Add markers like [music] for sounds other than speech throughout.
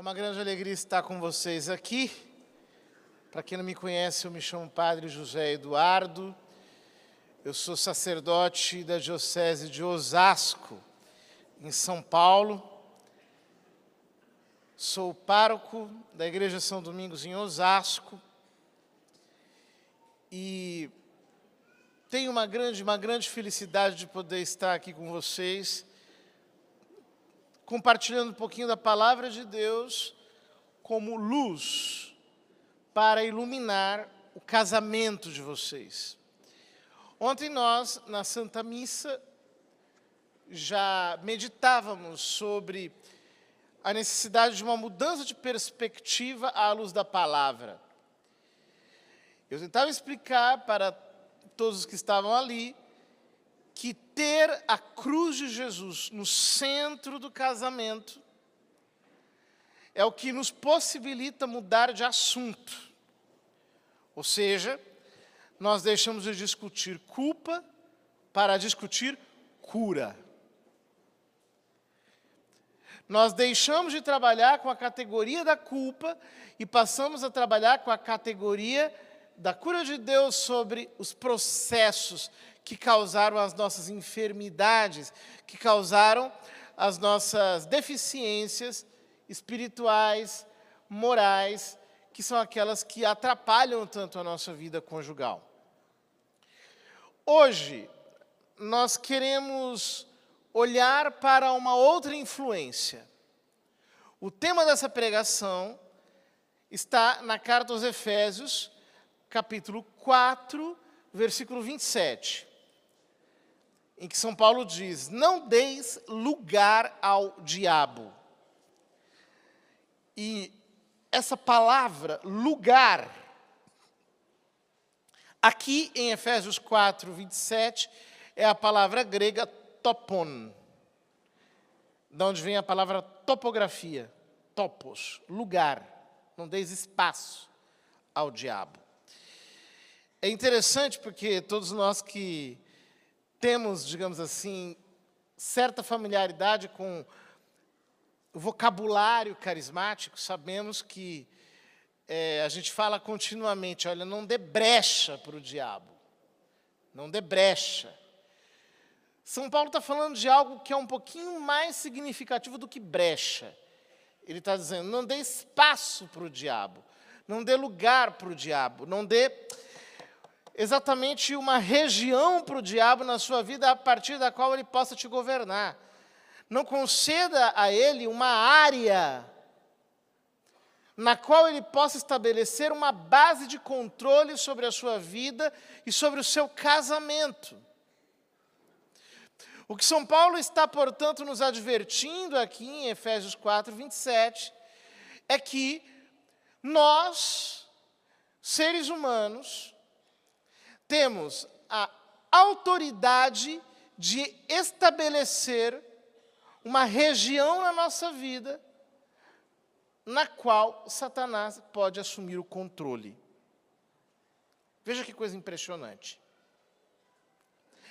É uma grande alegria estar com vocês aqui. Para quem não me conhece, eu me chamo Padre José Eduardo. Eu sou sacerdote da Diocese de Osasco, em São Paulo. Sou pároco da Igreja São Domingos em Osasco. E tenho uma grande, uma grande felicidade de poder estar aqui com vocês compartilhando um pouquinho da palavra de Deus como luz para iluminar o casamento de vocês. Ontem nós, na Santa Missa, já meditávamos sobre a necessidade de uma mudança de perspectiva à luz da palavra. Eu tentava explicar para todos os que estavam ali que ter a cruz de Jesus no centro do casamento é o que nos possibilita mudar de assunto. Ou seja, nós deixamos de discutir culpa para discutir cura. Nós deixamos de trabalhar com a categoria da culpa e passamos a trabalhar com a categoria da cura de Deus sobre os processos que causaram as nossas enfermidades, que causaram as nossas deficiências espirituais, morais, que são aquelas que atrapalham tanto a nossa vida conjugal. Hoje, nós queremos olhar para uma outra influência. O tema dessa pregação está na carta aos Efésios, capítulo 4, versículo 27 em que São Paulo diz: Não deis lugar ao diabo. E essa palavra, lugar, aqui em Efésios 4, 27, é a palavra grega topon, de onde vem a palavra topografia, topos, lugar. Não deis espaço ao diabo. É interessante porque todos nós que temos, digamos assim, certa familiaridade com o vocabulário carismático, sabemos que é, a gente fala continuamente, olha, não dê brecha para o diabo. Não dê brecha. São Paulo está falando de algo que é um pouquinho mais significativo do que brecha. Ele está dizendo, não dê espaço para o diabo. Não dê lugar para o diabo. Não dê exatamente uma região para o diabo na sua vida a partir da qual ele possa te governar. Não conceda a ele uma área na qual ele possa estabelecer uma base de controle sobre a sua vida e sobre o seu casamento. O que São Paulo está, portanto, nos advertindo aqui em Efésios 4, 27, é que nós, seres humanos, temos a autoridade de estabelecer uma região na nossa vida na qual Satanás pode assumir o controle. Veja que coisa impressionante.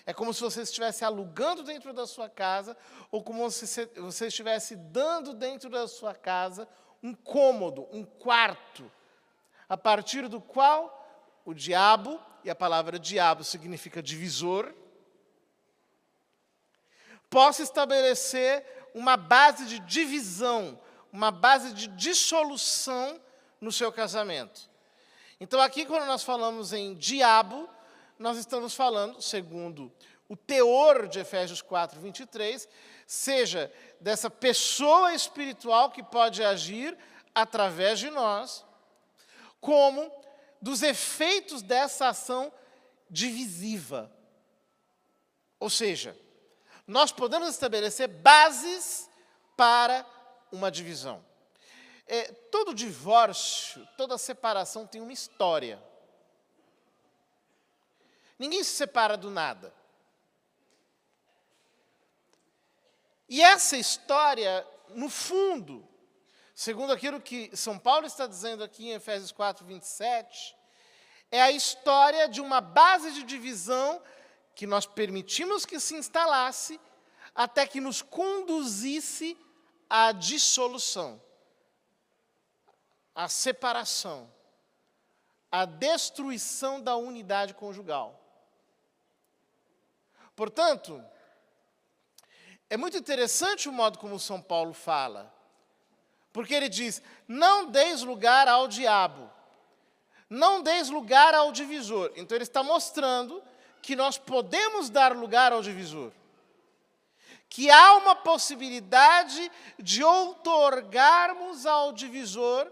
É como se você estivesse alugando dentro da sua casa, ou como se você estivesse dando dentro da sua casa um cômodo, um quarto, a partir do qual o diabo e a palavra diabo significa divisor, possa estabelecer uma base de divisão, uma base de dissolução no seu casamento. Então, aqui, quando nós falamos em diabo, nós estamos falando, segundo o teor de Efésios 4, 23, seja dessa pessoa espiritual que pode agir através de nós, como dos efeitos dessa ação divisiva. Ou seja, nós podemos estabelecer bases para uma divisão. É, todo divórcio, toda separação tem uma história. Ninguém se separa do nada. E essa história, no fundo, segundo aquilo que São Paulo está dizendo aqui em Efésios 4, 27, é a história de uma base de divisão que nós permitimos que se instalasse até que nos conduzisse à dissolução. a separação, a destruição da unidade conjugal. Portanto, é muito interessante o modo como São Paulo fala, porque ele diz: não deis lugar ao diabo, não deis lugar ao divisor. Então, ele está mostrando que nós podemos dar lugar ao divisor que há uma possibilidade de outorgarmos ao divisor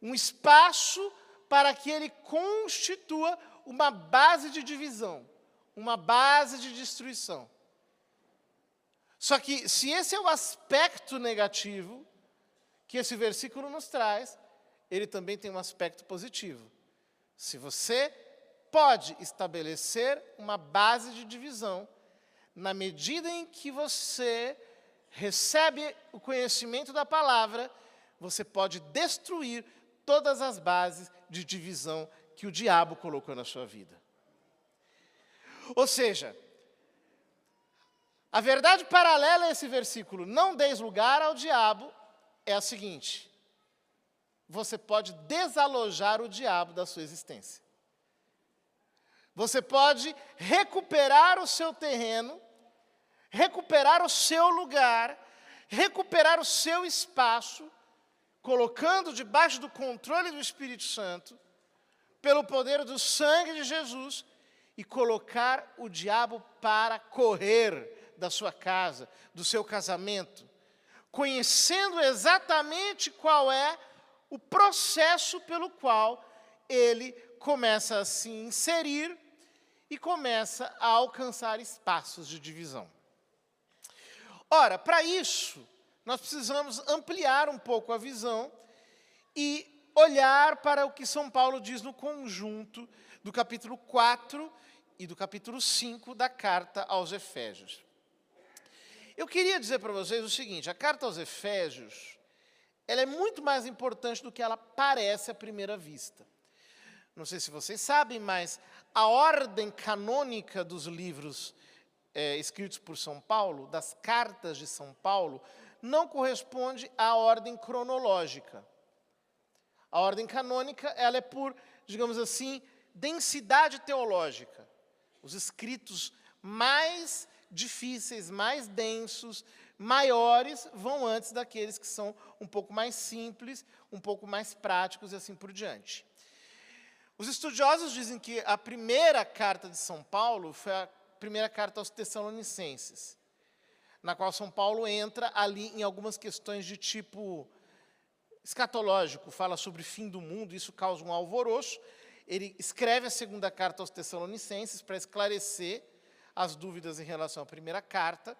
um espaço para que ele constitua uma base de divisão, uma base de destruição. Só que, se esse é o aspecto negativo que esse versículo nos traz, ele também tem um aspecto positivo. Se você pode estabelecer uma base de divisão, na medida em que você recebe o conhecimento da palavra, você pode destruir todas as bases de divisão que o diabo colocou na sua vida. Ou seja, a verdade paralela a esse versículo, não deis lugar ao diabo, é a seguinte: você pode desalojar o diabo da sua existência. Você pode recuperar o seu terreno recuperar o seu lugar, recuperar o seu espaço, colocando debaixo do controle do Espírito Santo, pelo poder do sangue de Jesus, e colocar o diabo para correr da sua casa, do seu casamento, conhecendo exatamente qual é o processo pelo qual ele começa a se inserir e começa a alcançar espaços de divisão. Ora, para isso, nós precisamos ampliar um pouco a visão e olhar para o que São Paulo diz no conjunto do capítulo 4 e do capítulo 5 da carta aos Efésios. Eu queria dizer para vocês o seguinte: a carta aos Efésios ela é muito mais importante do que ela parece à primeira vista. Não sei se vocês sabem, mas a ordem canônica dos livros é, escritos por São Paulo, das cartas de São Paulo, não corresponde à ordem cronológica. A ordem canônica ela é por, digamos assim, densidade teológica. Os escritos mais difíceis, mais densos, maiores, vão antes daqueles que são um pouco mais simples, um pouco mais práticos e assim por diante. Os estudiosos dizem que a primeira carta de São Paulo foi a primeira carta aos Tessalonicenses, na qual São Paulo entra ali em algumas questões de tipo escatológico, fala sobre fim do mundo, isso causa um alvoroço. Ele escreve a segunda carta aos Tessalonicenses para esclarecer as dúvidas em relação à primeira carta.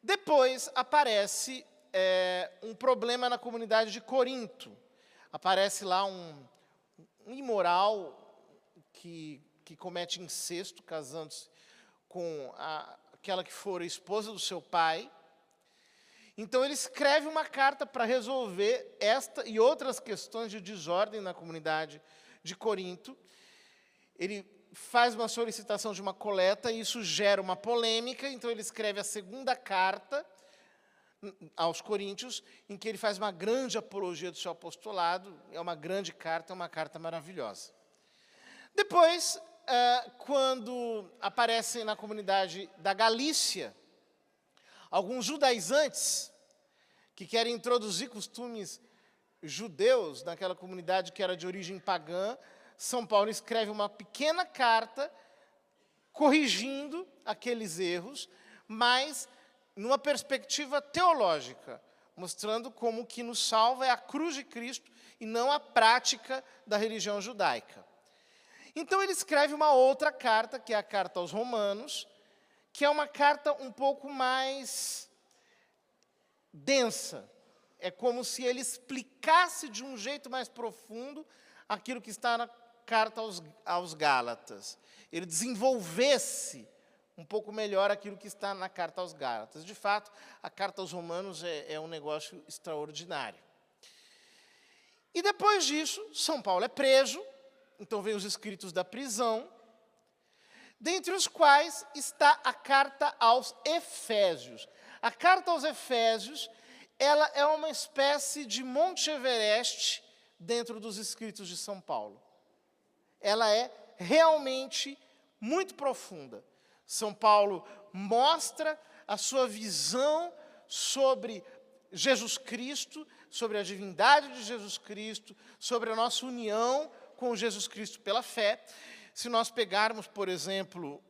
Depois aparece é, um problema na comunidade de Corinto. Aparece lá um, um imoral que, que comete incesto, casando-se com a, aquela que for esposa do seu pai. Então ele escreve uma carta para resolver esta e outras questões de desordem na comunidade de Corinto. Ele faz uma solicitação de uma coleta e isso gera uma polêmica, então ele escreve a segunda carta aos Coríntios, em que ele faz uma grande apologia do seu apostolado, é uma grande carta, é uma carta maravilhosa. Depois, uh, quando aparecem na comunidade da Galícia alguns judaizantes que querem introduzir costumes judeus naquela comunidade que era de origem pagã, São Paulo escreve uma pequena carta corrigindo aqueles erros, mas numa perspectiva teológica, mostrando como o que nos salva é a cruz de Cristo e não a prática da religião judaica. Então ele escreve uma outra carta, que é a carta aos Romanos, que é uma carta um pouco mais densa. É como se ele explicasse de um jeito mais profundo aquilo que está na carta aos, aos Gálatas. Ele desenvolvesse um pouco melhor aquilo que está na carta aos Gálatas. De fato, a carta aos Romanos é, é um negócio extraordinário. E depois disso, São Paulo é preso, então vem os escritos da prisão, dentre os quais está a carta aos Efésios. A carta aos Efésios ela é uma espécie de Monte Everest dentro dos escritos de São Paulo. Ela é realmente muito profunda. São Paulo mostra a sua visão sobre Jesus Cristo, sobre a divindade de Jesus Cristo, sobre a nossa união com Jesus Cristo pela fé. Se nós pegarmos, por exemplo,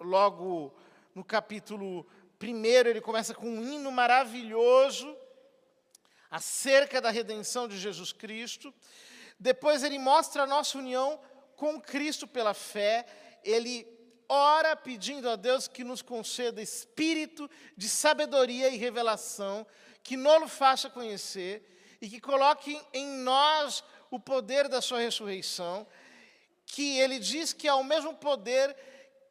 logo no capítulo 1, ele começa com um hino maravilhoso acerca da redenção de Jesus Cristo. Depois ele mostra a nossa união com Cristo pela fé. Ele ora pedindo a Deus que nos conceda espírito de sabedoria e revelação, que nolo faça conhecer e que coloque em nós o poder da sua ressurreição, que ele diz que é o mesmo poder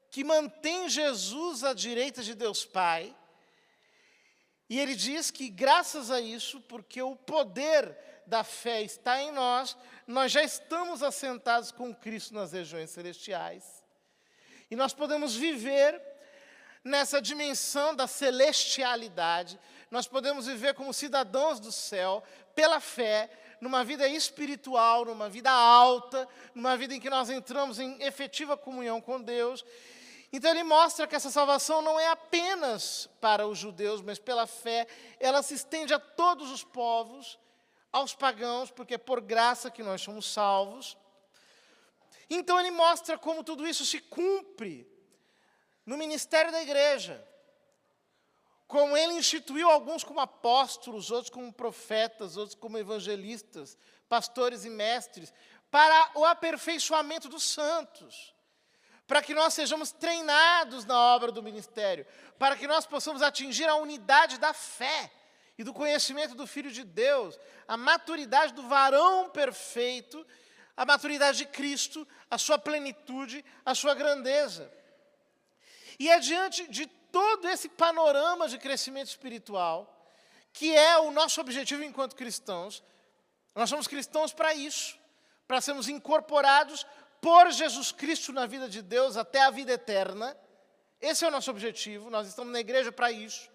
que mantém Jesus à direita de Deus Pai. E ele diz que, graças a isso, porque o poder da fé está em nós, nós já estamos assentados com Cristo nas regiões celestiais. E nós podemos viver nessa dimensão da celestialidade, nós podemos viver como cidadãos do céu, pela fé, numa vida espiritual, numa vida alta, numa vida em que nós entramos em efetiva comunhão com Deus. Então ele mostra que essa salvação não é apenas para os judeus, mas pela fé, ela se estende a todos os povos, aos pagãos, porque é por graça que nós somos salvos. Então ele mostra como tudo isso se cumpre no ministério da igreja. Como ele instituiu alguns como apóstolos, outros como profetas, outros como evangelistas, pastores e mestres, para o aperfeiçoamento dos santos para que nós sejamos treinados na obra do ministério, para que nós possamos atingir a unidade da fé e do conhecimento do Filho de Deus, a maturidade do varão perfeito, a maturidade de Cristo, a sua plenitude, a sua grandeza. E é diante de todo esse panorama de crescimento espiritual, que é o nosso objetivo enquanto cristãos, nós somos cristãos para isso, para sermos incorporados por Jesus Cristo na vida de Deus até a vida eterna. Esse é o nosso objetivo. Nós estamos na igreja para isso.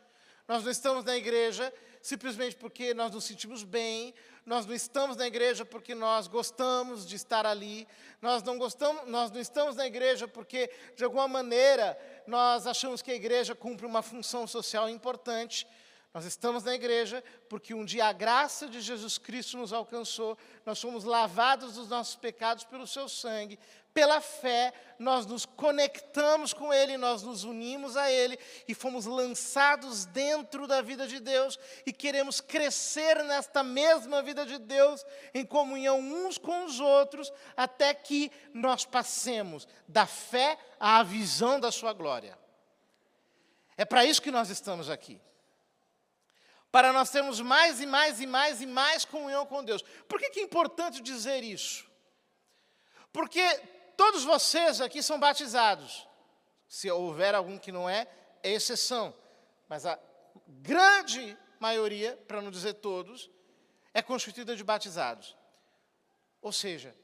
Nós não estamos na igreja simplesmente porque nós nos sentimos bem, nós não estamos na igreja porque nós gostamos de estar ali, nós não gostamos, nós não estamos na igreja porque de alguma maneira nós achamos que a igreja cumpre uma função social importante. Nós estamos na igreja porque um dia a graça de Jesus Cristo nos alcançou, nós fomos lavados dos nossos pecados pelo seu sangue, pela fé, nós nos conectamos com Ele, nós nos unimos a Ele e fomos lançados dentro da vida de Deus e queremos crescer nesta mesma vida de Deus, em comunhão uns com os outros, até que nós passemos da fé à visão da Sua glória. É para isso que nós estamos aqui para nós termos mais e mais e mais e mais comunhão com Deus. Por que, que é importante dizer isso? Porque todos vocês aqui são batizados. Se houver algum que não é, é exceção. Mas a grande maioria, para não dizer todos, é constituída de batizados. Ou seja,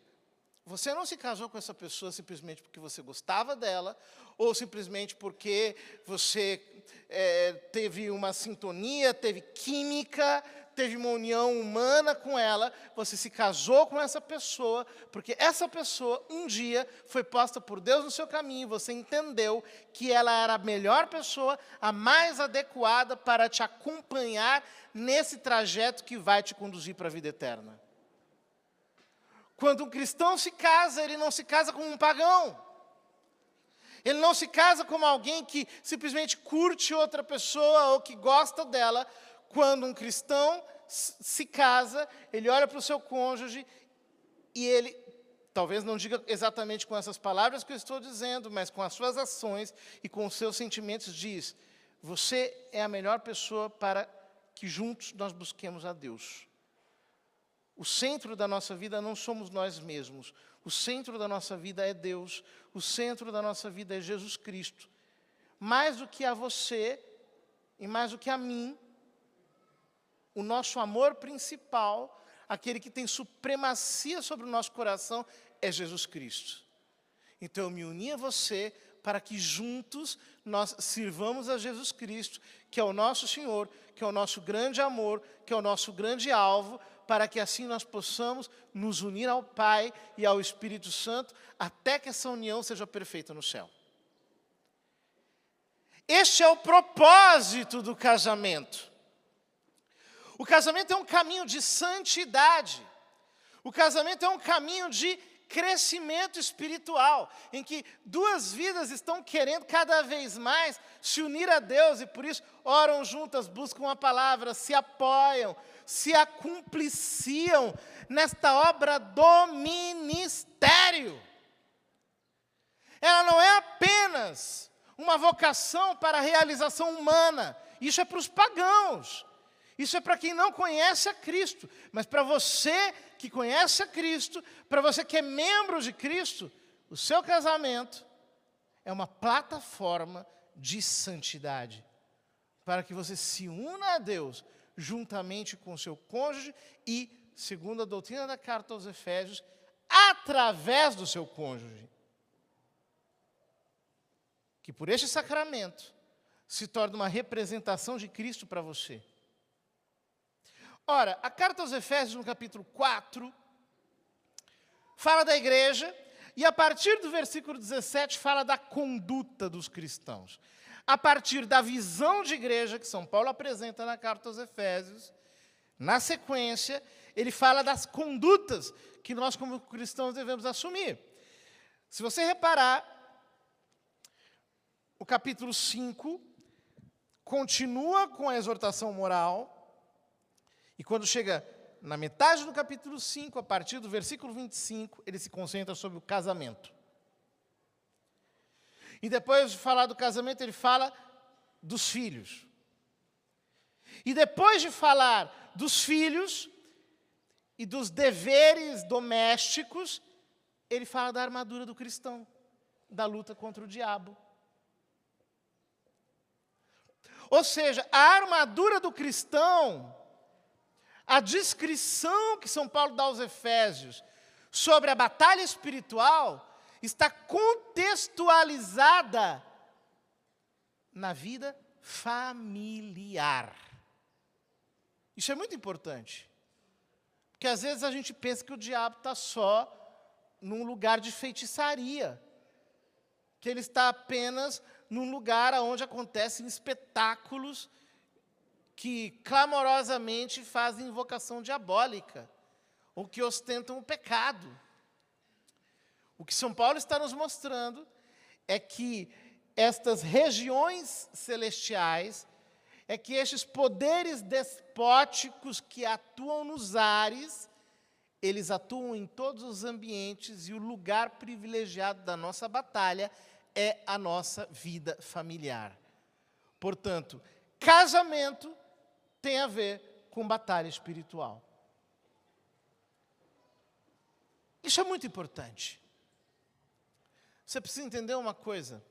você não se casou com essa pessoa simplesmente porque você gostava dela, ou simplesmente porque você é, teve uma sintonia, teve química, teve uma união humana com ela, você se casou com essa pessoa, porque essa pessoa um dia foi posta por Deus no seu caminho, você entendeu que ela era a melhor pessoa, a mais adequada para te acompanhar nesse trajeto que vai te conduzir para a vida eterna. Quando um cristão se casa, ele não se casa com um pagão. Ele não se casa com alguém que simplesmente curte outra pessoa ou que gosta dela. Quando um cristão se casa, ele olha para o seu cônjuge e ele, talvez não diga exatamente com essas palavras que eu estou dizendo, mas com as suas ações e com os seus sentimentos, diz: Você é a melhor pessoa para que juntos nós busquemos a Deus. O centro da nossa vida não somos nós mesmos. O centro da nossa vida é Deus, o centro da nossa vida é Jesus Cristo. Mais do que a você e mais do que a mim, o nosso amor principal, aquele que tem supremacia sobre o nosso coração, é Jesus Cristo. Então eu me uni a você para que juntos nós sirvamos a Jesus Cristo, que é o nosso Senhor, que é o nosso grande amor, que é o nosso grande alvo, para que assim nós possamos nos unir ao Pai e ao Espírito Santo, até que essa união seja perfeita no céu. Este é o propósito do casamento. O casamento é um caminho de santidade. O casamento é um caminho de crescimento espiritual, em que duas vidas estão querendo cada vez mais se unir a Deus e por isso oram juntas, buscam a palavra, se apoiam, se acumpliciam nesta obra do ministério. Ela não é apenas uma vocação para a realização humana, isso é para os pagãos. Isso é para quem não conhece a Cristo, mas para você que conhece a Cristo, para você que é membro de Cristo, o seu casamento é uma plataforma de santidade, para que você se una a Deus juntamente com o seu cônjuge e, segundo a doutrina da carta aos Efésios, através do seu cônjuge. Que por este sacramento se torne uma representação de Cristo para você. Ora, a carta aos Efésios, no capítulo 4, fala da igreja, e a partir do versículo 17 fala da conduta dos cristãos. A partir da visão de igreja que São Paulo apresenta na carta aos Efésios, na sequência, ele fala das condutas que nós, como cristãos, devemos assumir. Se você reparar, o capítulo 5 continua com a exortação moral, e quando chega na metade do capítulo 5, a partir do versículo 25, ele se concentra sobre o casamento. E depois de falar do casamento, ele fala dos filhos. E depois de falar dos filhos e dos deveres domésticos, ele fala da armadura do cristão, da luta contra o diabo. Ou seja, a armadura do cristão a descrição que São Paulo dá aos Efésios sobre a batalha espiritual está contextualizada na vida familiar. Isso é muito importante. Porque às vezes a gente pensa que o diabo está só num lugar de feitiçaria, que ele está apenas num lugar onde acontecem espetáculos que clamorosamente fazem invocação diabólica, ou que ostentam o pecado. O que São Paulo está nos mostrando é que estas regiões celestiais, é que estes poderes despóticos que atuam nos ares, eles atuam em todos os ambientes e o lugar privilegiado da nossa batalha é a nossa vida familiar. Portanto, casamento tem a ver com batalha espiritual. Isso é muito importante. Você precisa entender uma coisa.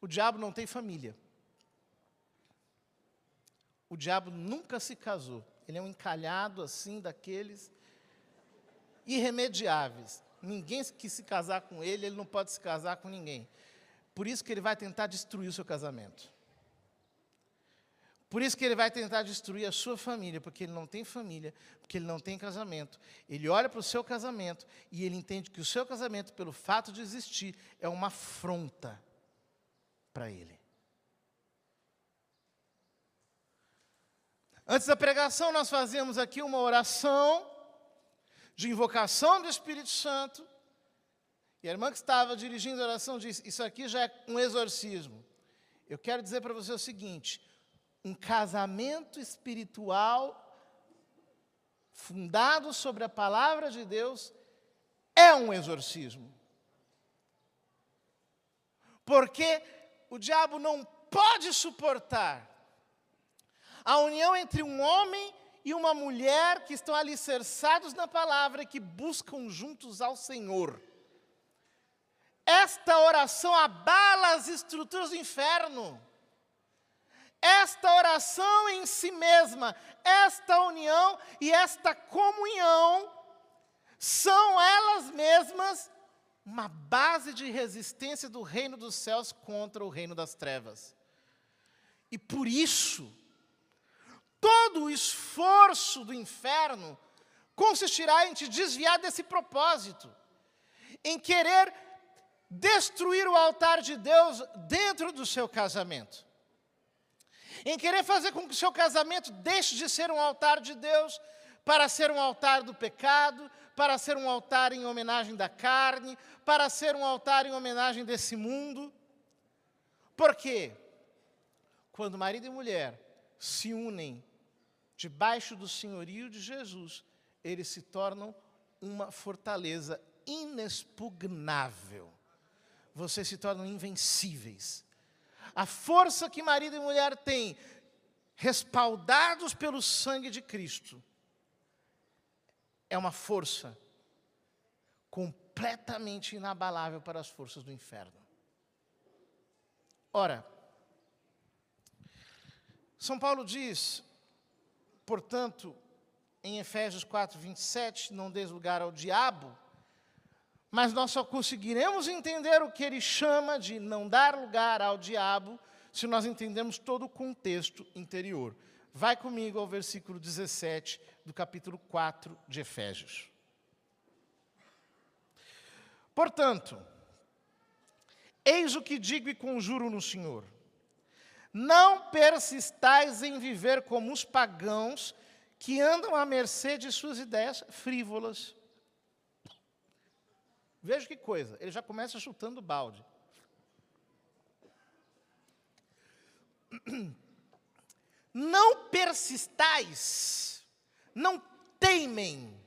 O diabo não tem família. O diabo nunca se casou. Ele é um encalhado assim daqueles irremediáveis. Ninguém que se casar com ele, ele não pode se casar com ninguém. Por isso que ele vai tentar destruir o seu casamento. Por isso que ele vai tentar destruir a sua família, porque ele não tem família, porque ele não tem casamento. Ele olha para o seu casamento e ele entende que o seu casamento, pelo fato de existir, é uma afronta para ele. Antes da pregação, nós fazemos aqui uma oração de invocação do Espírito Santo. E a irmã que estava dirigindo a oração disse: Isso aqui já é um exorcismo. Eu quero dizer para você o seguinte: um casamento espiritual fundado sobre a palavra de Deus é um exorcismo. Porque o diabo não pode suportar a união entre um homem e uma mulher que estão alicerçados na palavra e que buscam juntos ao Senhor. Esta oração abala as estruturas do inferno. Esta oração em si mesma, esta união e esta comunhão, são elas mesmas uma base de resistência do reino dos céus contra o reino das trevas. E por isso, todo o esforço do inferno consistirá em te desviar desse propósito, em querer destruir o altar de Deus dentro do seu casamento, em querer fazer com que o seu casamento deixe de ser um altar de Deus para ser um altar do pecado, para ser um altar em homenagem da carne, para ser um altar em homenagem desse mundo. Por quê? Quando marido e mulher se unem debaixo do senhorio de Jesus, eles se tornam uma fortaleza inexpugnável. Vocês se tornam invencíveis. A força que marido e mulher têm, respaldados pelo sangue de Cristo, é uma força completamente inabalável para as forças do inferno. Ora, São Paulo diz, portanto, em Efésios 4, 27, não des lugar ao diabo, mas nós só conseguiremos entender o que ele chama de não dar lugar ao diabo se nós entendemos todo o contexto interior. Vai comigo ao versículo 17 do capítulo 4 de Efésios. Portanto, eis o que digo e conjuro no Senhor: não persistais em viver como os pagãos que andam à mercê de suas ideias frívolas. Veja que coisa, ele já começa chutando balde. [clears throat] Não persistais, não teimem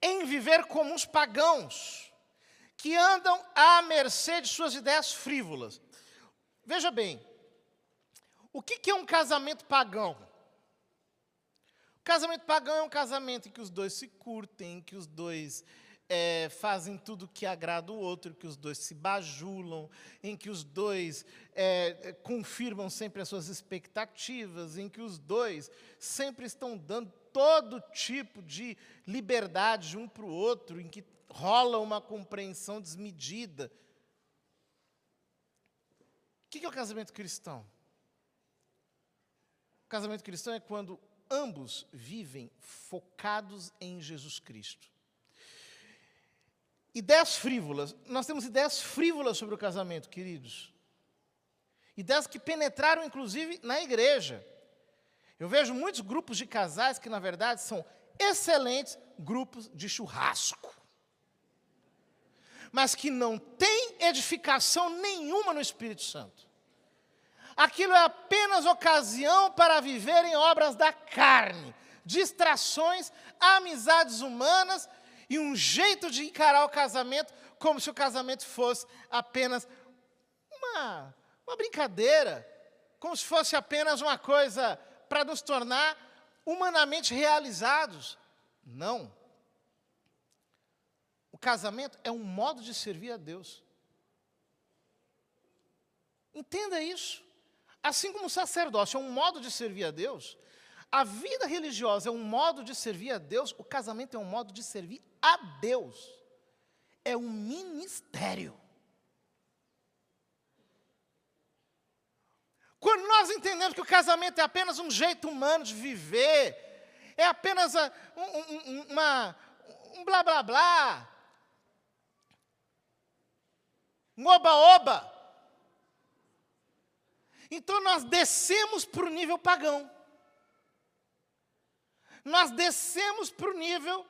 em viver como uns pagãos que andam à mercê de suas ideias frívolas. Veja bem, o que é um casamento pagão? Casamento pagão é um casamento em que os dois se curtem, em que os dois é, fazem tudo que agrada o outro, que os dois se bajulam, em que os dois é, confirmam sempre as suas expectativas, em que os dois sempre estão dando todo tipo de liberdade um para o outro, em que rola uma compreensão desmedida. O que é o casamento cristão? O casamento cristão é quando ambos vivem focados em Jesus Cristo. Ideias frívolas. Nós temos ideias frívolas sobre o casamento, queridos. Ideias que penetraram, inclusive, na igreja. Eu vejo muitos grupos de casais que, na verdade, são excelentes grupos de churrasco. Mas que não têm edificação nenhuma no Espírito Santo aquilo é apenas ocasião para viverem obras da carne, distrações, amizades humanas e um jeito de encarar o casamento como se o casamento fosse apenas uma, uma brincadeira, como se fosse apenas uma coisa para nos tornar humanamente realizados. Não. O casamento é um modo de servir a Deus. Entenda isso. Assim como o sacerdócio é um modo de servir a Deus, a vida religiosa é um modo de servir a Deus, o casamento é um modo de servir a Deus. É um ministério. Quando nós entendemos que o casamento é apenas um jeito humano de viver, é apenas um, um, uma, um blá blá blá, um oba-oba, então nós descemos para o nível pagão. Nós descemos para o nível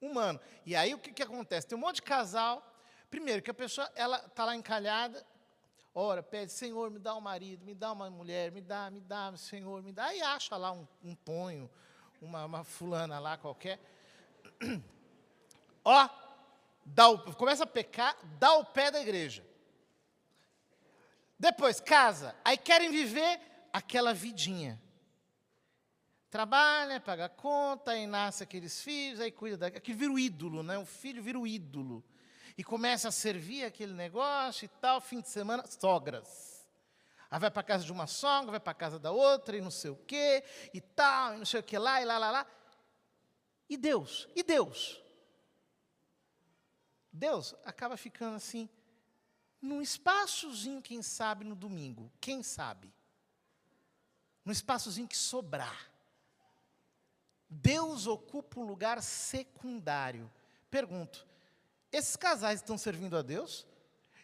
humano. E aí o que, que acontece? Tem um monte de casal. Primeiro, que a pessoa ela está lá encalhada, ora, pede, Senhor, me dá um marido, me dá uma mulher, me dá, me dá, Senhor, me dá. Aí acha lá um, um ponho, uma, uma fulana lá qualquer. Ó, dá o, começa a pecar, dá o pé da igreja. Depois, casa. Aí querem viver aquela vidinha. Trabalha, paga conta, aí nasce aqueles filhos, aí cuida daquilo. Aquilo vira o ídolo, né? O filho vira o ídolo. E começa a servir aquele negócio e tal, fim de semana, sogras. Aí vai para casa de uma sogra, vai para casa da outra, e não sei o quê, e tal, e não sei o que lá, e lá, lá, lá. E Deus? E Deus? Deus acaba ficando assim, num espaçozinho, quem sabe, no domingo. Quem sabe? Num espaçozinho que sobrar. Deus ocupa um lugar secundário. Pergunto: esses casais estão servindo a Deus?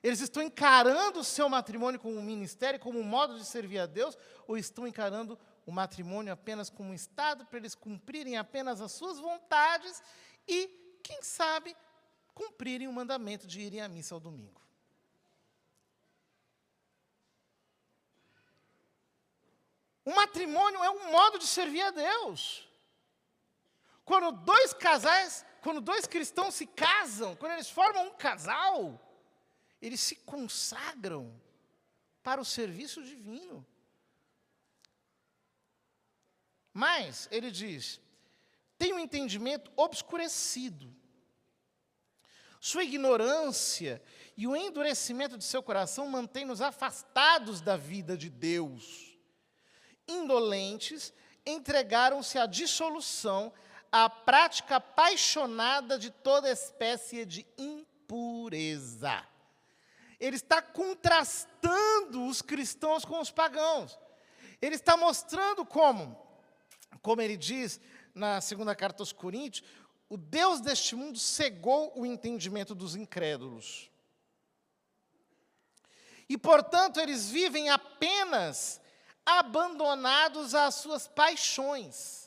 Eles estão encarando o seu matrimônio como um ministério, como um modo de servir a Deus, ou estão encarando o matrimônio apenas como um estado para eles cumprirem apenas as suas vontades e, quem sabe, cumprirem o mandamento de irem à missa ao domingo? O matrimônio é um modo de servir a Deus. Quando dois casais, quando dois cristãos se casam, quando eles formam um casal, eles se consagram para o serviço divino. Mas, ele diz, tem um entendimento obscurecido. Sua ignorância e o endurecimento de seu coração mantêm-nos afastados da vida de Deus. Indolentes, entregaram-se à dissolução, à prática apaixonada de toda espécie de impureza ele está contrastando os cristãos com os pagãos. Ele está mostrando como, como ele diz na segunda carta aos Coríntios, o Deus deste mundo cegou o entendimento dos incrédulos. E, portanto, eles vivem apenas abandonados às suas paixões.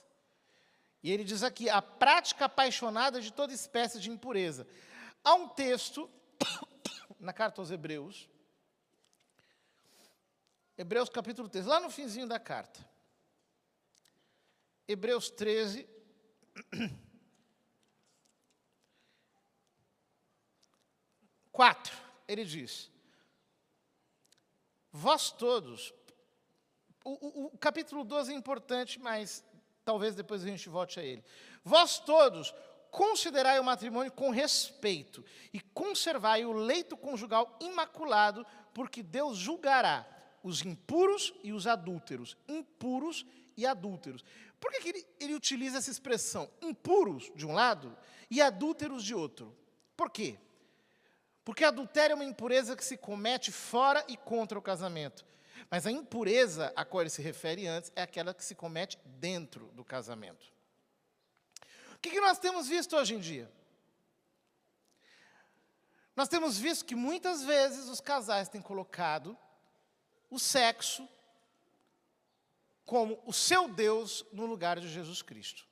E ele diz aqui: a prática apaixonada de toda espécie de impureza. Há um texto [coughs] na carta aos Hebreus. Hebreus capítulo 13, lá no finzinho da carta. Hebreus 13. [coughs] Quatro, ele diz: Vós todos, o, o, o capítulo 12 é importante, mas talvez depois a gente volte a ele. Vós todos, considerai o matrimônio com respeito e conservai o leito conjugal imaculado, porque Deus julgará os impuros e os adúlteros. Impuros e adúlteros. Por que, que ele, ele utiliza essa expressão? Impuros, de um lado, e adúlteros, de outro. Por quê? Porque adultério é uma impureza que se comete fora e contra o casamento. Mas a impureza a qual ele se refere antes é aquela que se comete dentro do casamento que, que nós temos visto hoje em dia? Nós temos visto que muitas vezes os casais têm colocado o sexo como o seu Deus no lugar de Jesus Cristo.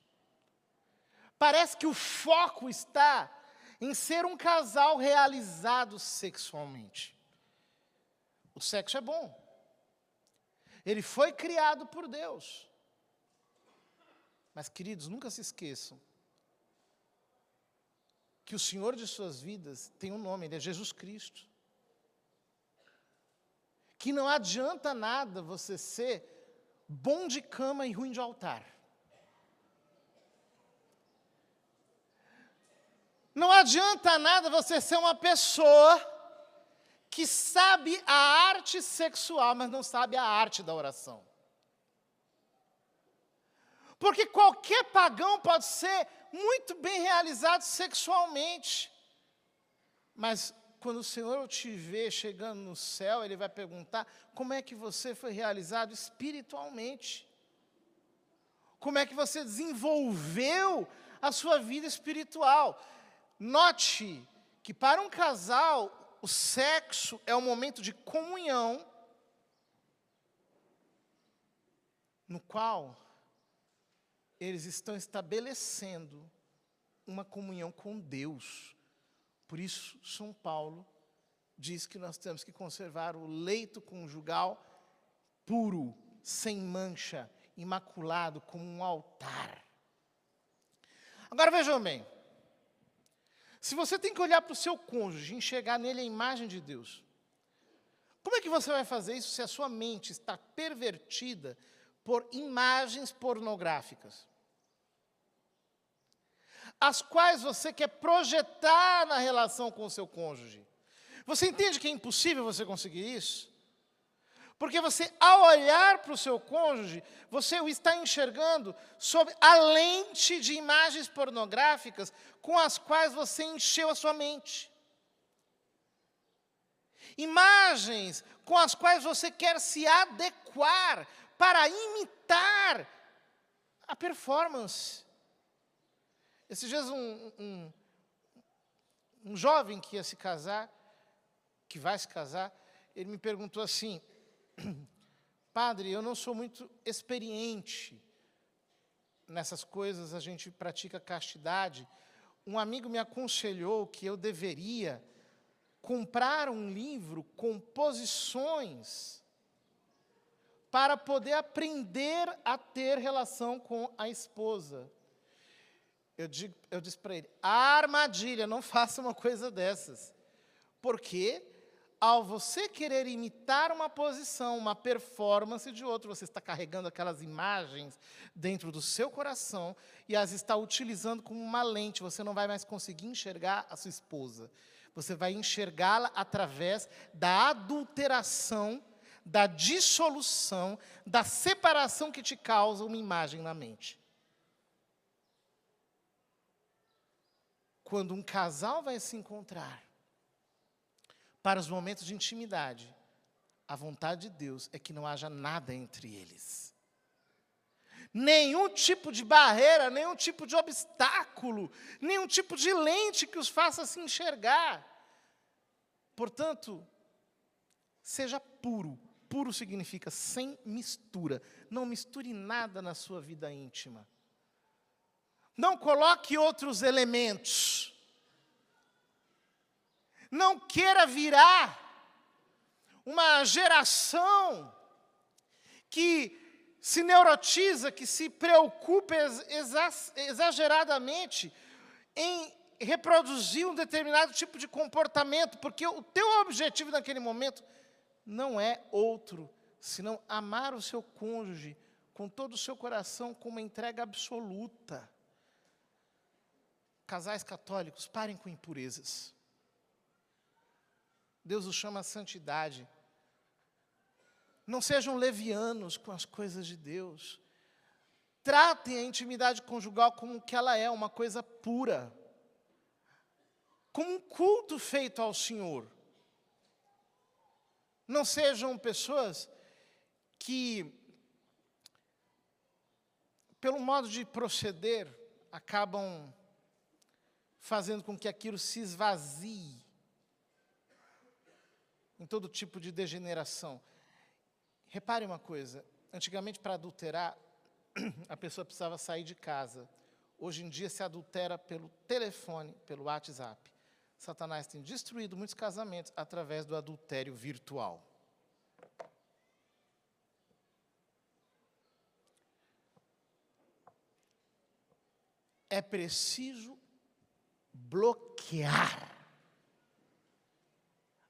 Parece que o foco está em ser um casal realizado sexualmente. O sexo é bom. Ele foi criado por Deus. Mas, queridos, nunca se esqueçam que o Senhor de suas vidas tem um nome, Ele é Jesus Cristo. Que não adianta nada você ser bom de cama e ruim de altar. Não adianta nada você ser uma pessoa que sabe a arte sexual, mas não sabe a arte da oração. Porque qualquer pagão pode ser muito bem realizado sexualmente. Mas quando o Senhor te vê chegando no céu, Ele vai perguntar como é que você foi realizado espiritualmente. Como é que você desenvolveu a sua vida espiritual. Note que para um casal, o sexo é um momento de comunhão, no qual eles estão estabelecendo uma comunhão com Deus. Por isso, São Paulo diz que nós temos que conservar o leito conjugal puro, sem mancha, imaculado, como um altar. Agora vejam bem. Se você tem que olhar para o seu cônjuge e enxergar nele a imagem de Deus, como é que você vai fazer isso se a sua mente está pervertida por imagens pornográficas, as quais você quer projetar na relação com o seu cônjuge. Você entende que é impossível você conseguir isso? Porque você, ao olhar para o seu cônjuge, você o está enxergando sob a lente de imagens pornográficas com as quais você encheu a sua mente. imagens com as quais você quer se adequar para imitar a performance. Esses dias, um, um, um jovem que ia se casar, que vai se casar, ele me perguntou assim: Padre, eu não sou muito experiente nessas coisas, a gente pratica castidade. Um amigo me aconselhou que eu deveria comprar um livro com posições para poder aprender a ter relação com a esposa. Eu, digo, eu disse para ele: armadilha, não [laughs] faça uma coisa dessas. Porque ao você querer imitar uma posição, uma performance de outro, você está carregando aquelas imagens dentro do seu coração e as está utilizando como uma lente. Você não vai mais conseguir enxergar a sua esposa. Você vai enxergá-la através da adulteração, da dissolução, da separação que te causa uma imagem na mente. Quando um casal vai se encontrar, para os momentos de intimidade, a vontade de Deus é que não haja nada entre eles. Nenhum tipo de barreira, nenhum tipo de obstáculo, nenhum tipo de lente que os faça se enxergar. Portanto, seja puro. Puro significa sem mistura. Não misture nada na sua vida íntima. Não coloque outros elementos não queira virar uma geração que se neurotiza, que se preocupa exageradamente em reproduzir um determinado tipo de comportamento, porque o teu objetivo naquele momento não é outro, senão amar o seu cônjuge com todo o seu coração, com uma entrega absoluta. Casais católicos, parem com impurezas. Deus os chama a santidade. Não sejam levianos com as coisas de Deus. Tratem a intimidade conjugal como que ela é, uma coisa pura. Como um culto feito ao Senhor. Não sejam pessoas que, pelo modo de proceder, acabam fazendo com que aquilo se esvazie em todo tipo de degeneração. Repare uma coisa: antigamente, para adulterar, [clears throat] a pessoa precisava sair de casa. Hoje em dia se adultera pelo telefone, pelo WhatsApp. Satanás tem destruído muitos casamentos através do adultério virtual. É preciso bloquear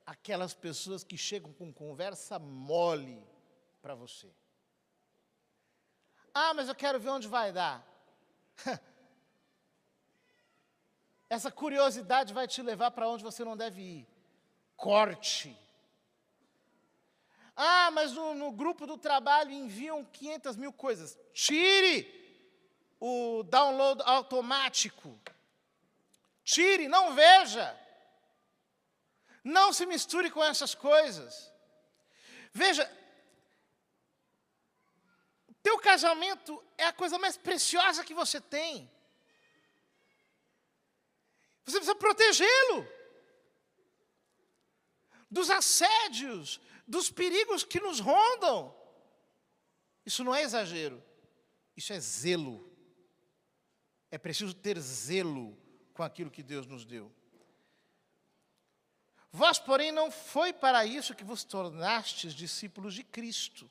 aquelas pessoas que chegam com conversa mole para você. Ah, mas eu quero ver onde vai dar. [laughs] Essa curiosidade vai te levar para onde você não deve ir. Corte. Ah, mas no, no, grupo do trabalho enviam 500 mil coisas. Tire o download automático. Tire, não veja. Não se misture com essas coisas. Veja, teu casamento é a coisa mais preciosa que você tem. Você precisa protegê-lo dos assédios, dos perigos que nos rondam. Isso não é exagero, isso é zelo. É preciso ter zelo com aquilo que Deus nos deu. Vós, porém, não foi para isso que vos tornastes discípulos de Cristo,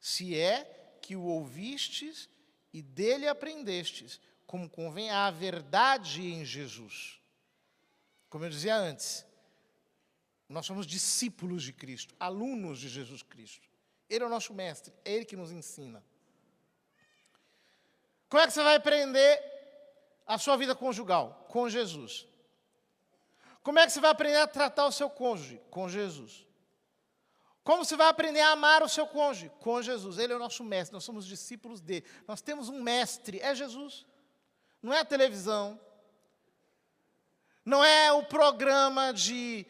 se é que o ouvistes e dele aprendestes, como convém à verdade em Jesus. Como eu dizia antes, nós somos discípulos de Cristo, alunos de Jesus Cristo. Ele é o nosso mestre, é ele que nos ensina. Como é que você vai aprender a sua vida conjugal? Com Jesus. Como é que você vai aprender a tratar o seu cônjuge? Com Jesus. Como você vai aprender a amar o seu cônjuge? Com Jesus. Ele é o nosso mestre, nós somos discípulos dele. Nós temos um mestre, é Jesus. Não é a televisão. Não é o programa de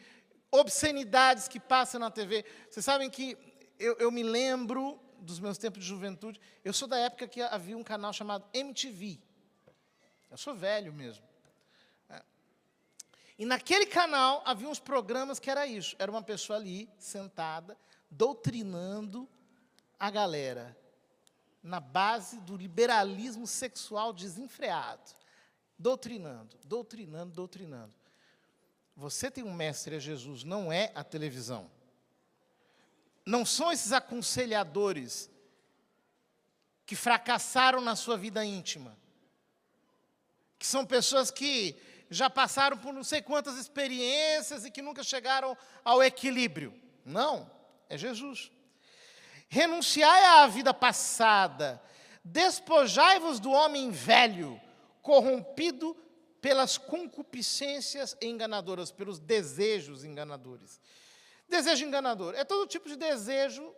obscenidades que passam na TV. Vocês sabem que eu, eu me lembro dos meus tempos de juventude, eu sou da época que havia um canal chamado MTV. Eu sou velho mesmo. E naquele canal havia uns programas que era isso. Era uma pessoa ali, sentada, doutrinando a galera na base do liberalismo sexual desenfreado. Doutrinando, doutrinando, doutrinando. Você tem um mestre, é Jesus, não é a televisão. Não são esses aconselhadores que fracassaram na sua vida íntima. Que são pessoas que já passaram por não sei quantas experiências e que nunca chegaram ao equilíbrio. Não, é Jesus. Renunciai à vida passada, despojai-vos do homem velho, corrompido pelas concupiscências enganadoras, pelos desejos enganadores. Desejo enganador é todo tipo de desejo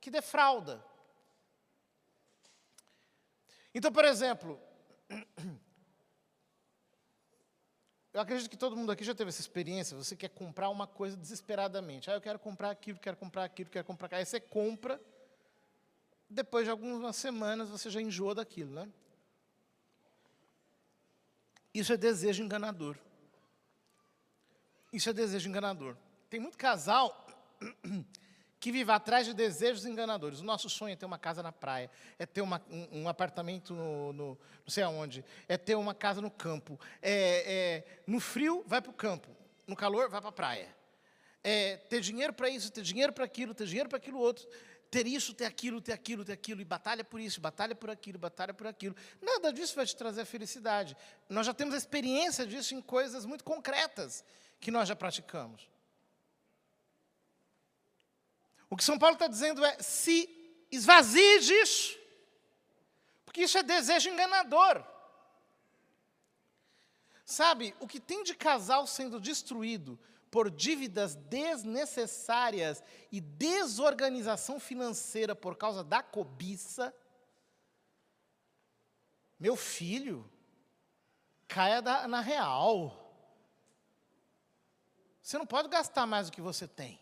que defrauda. Então, por exemplo, [clears throat] Eu acredito que todo mundo aqui já teve essa experiência. Você quer comprar uma coisa desesperadamente. Ah, eu quero comprar aquilo, quero comprar aquilo, quero comprar aquilo. Aí você compra. Depois de algumas semanas você já enjoa daquilo, né? Isso é desejo enganador. Isso é desejo enganador. Tem muito casal [clears throat] que vive atrás de desejos enganadores. O nosso sonho é ter uma casa na praia, é ter uma, um, um, apartamento no, no, não sei aonde, é ter uma casa no campo. É, é no frio, vai para o campo. No calor, vai para a praia. É, ter dinheiro para isso, ter dinheiro para aquilo, ter dinheiro para aquilo outro. Ter isso, ter aquilo, ter aquilo, ter aquilo. E batalha por isso, batalha por aquilo, batalha por aquilo. Nada disso vai te trazer felicidade. Nós já temos experiência disso em coisas muito concretas que nós já praticamos. O que São Paulo está dizendo é: se esvazie disso, porque isso é desejo enganador. Sabe, o que tem de casal sendo destruído por dívidas desnecessárias e desorganização financeira por causa da cobiça, meu filho, caia da, na real. Você não pode gastar mais do que você tem.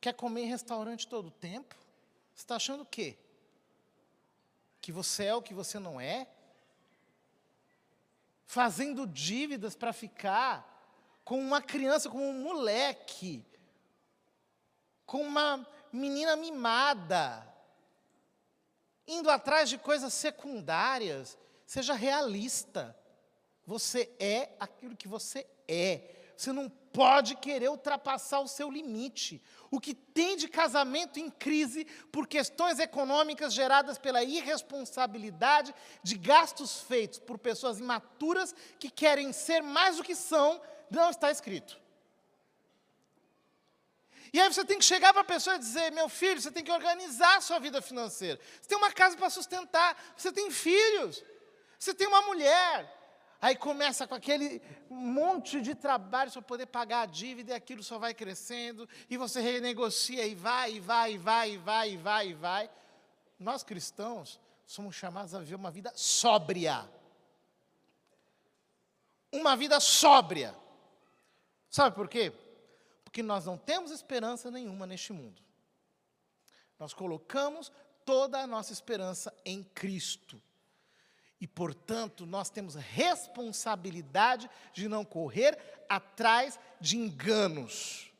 Quer comer em restaurante todo o tempo? Você está achando o quê? Que você é o que você não é? Fazendo dívidas para ficar com uma criança, com um moleque, com uma menina mimada, indo atrás de coisas secundárias. Seja realista. Você é aquilo que você é. Você não pode querer ultrapassar o seu limite. O que tem de casamento em crise por questões econômicas geradas pela irresponsabilidade de gastos feitos por pessoas imaturas que querem ser mais do que são, não está escrito. E aí você tem que chegar para a pessoa e dizer: meu filho, você tem que organizar a sua vida financeira. Você tem uma casa para sustentar, você tem filhos, você tem uma mulher, Aí começa com aquele monte de trabalho para poder pagar a dívida, e aquilo só vai crescendo, e você renegocia, e vai, e vai, e vai, e vai, e vai, e vai. Nós cristãos somos chamados a viver uma vida sóbria. Uma vida sóbria. Sabe por quê? Porque nós não temos esperança nenhuma neste mundo. Nós colocamos toda a nossa esperança em Cristo. E, portanto, nós temos responsabilidade de não correr atrás de enganos.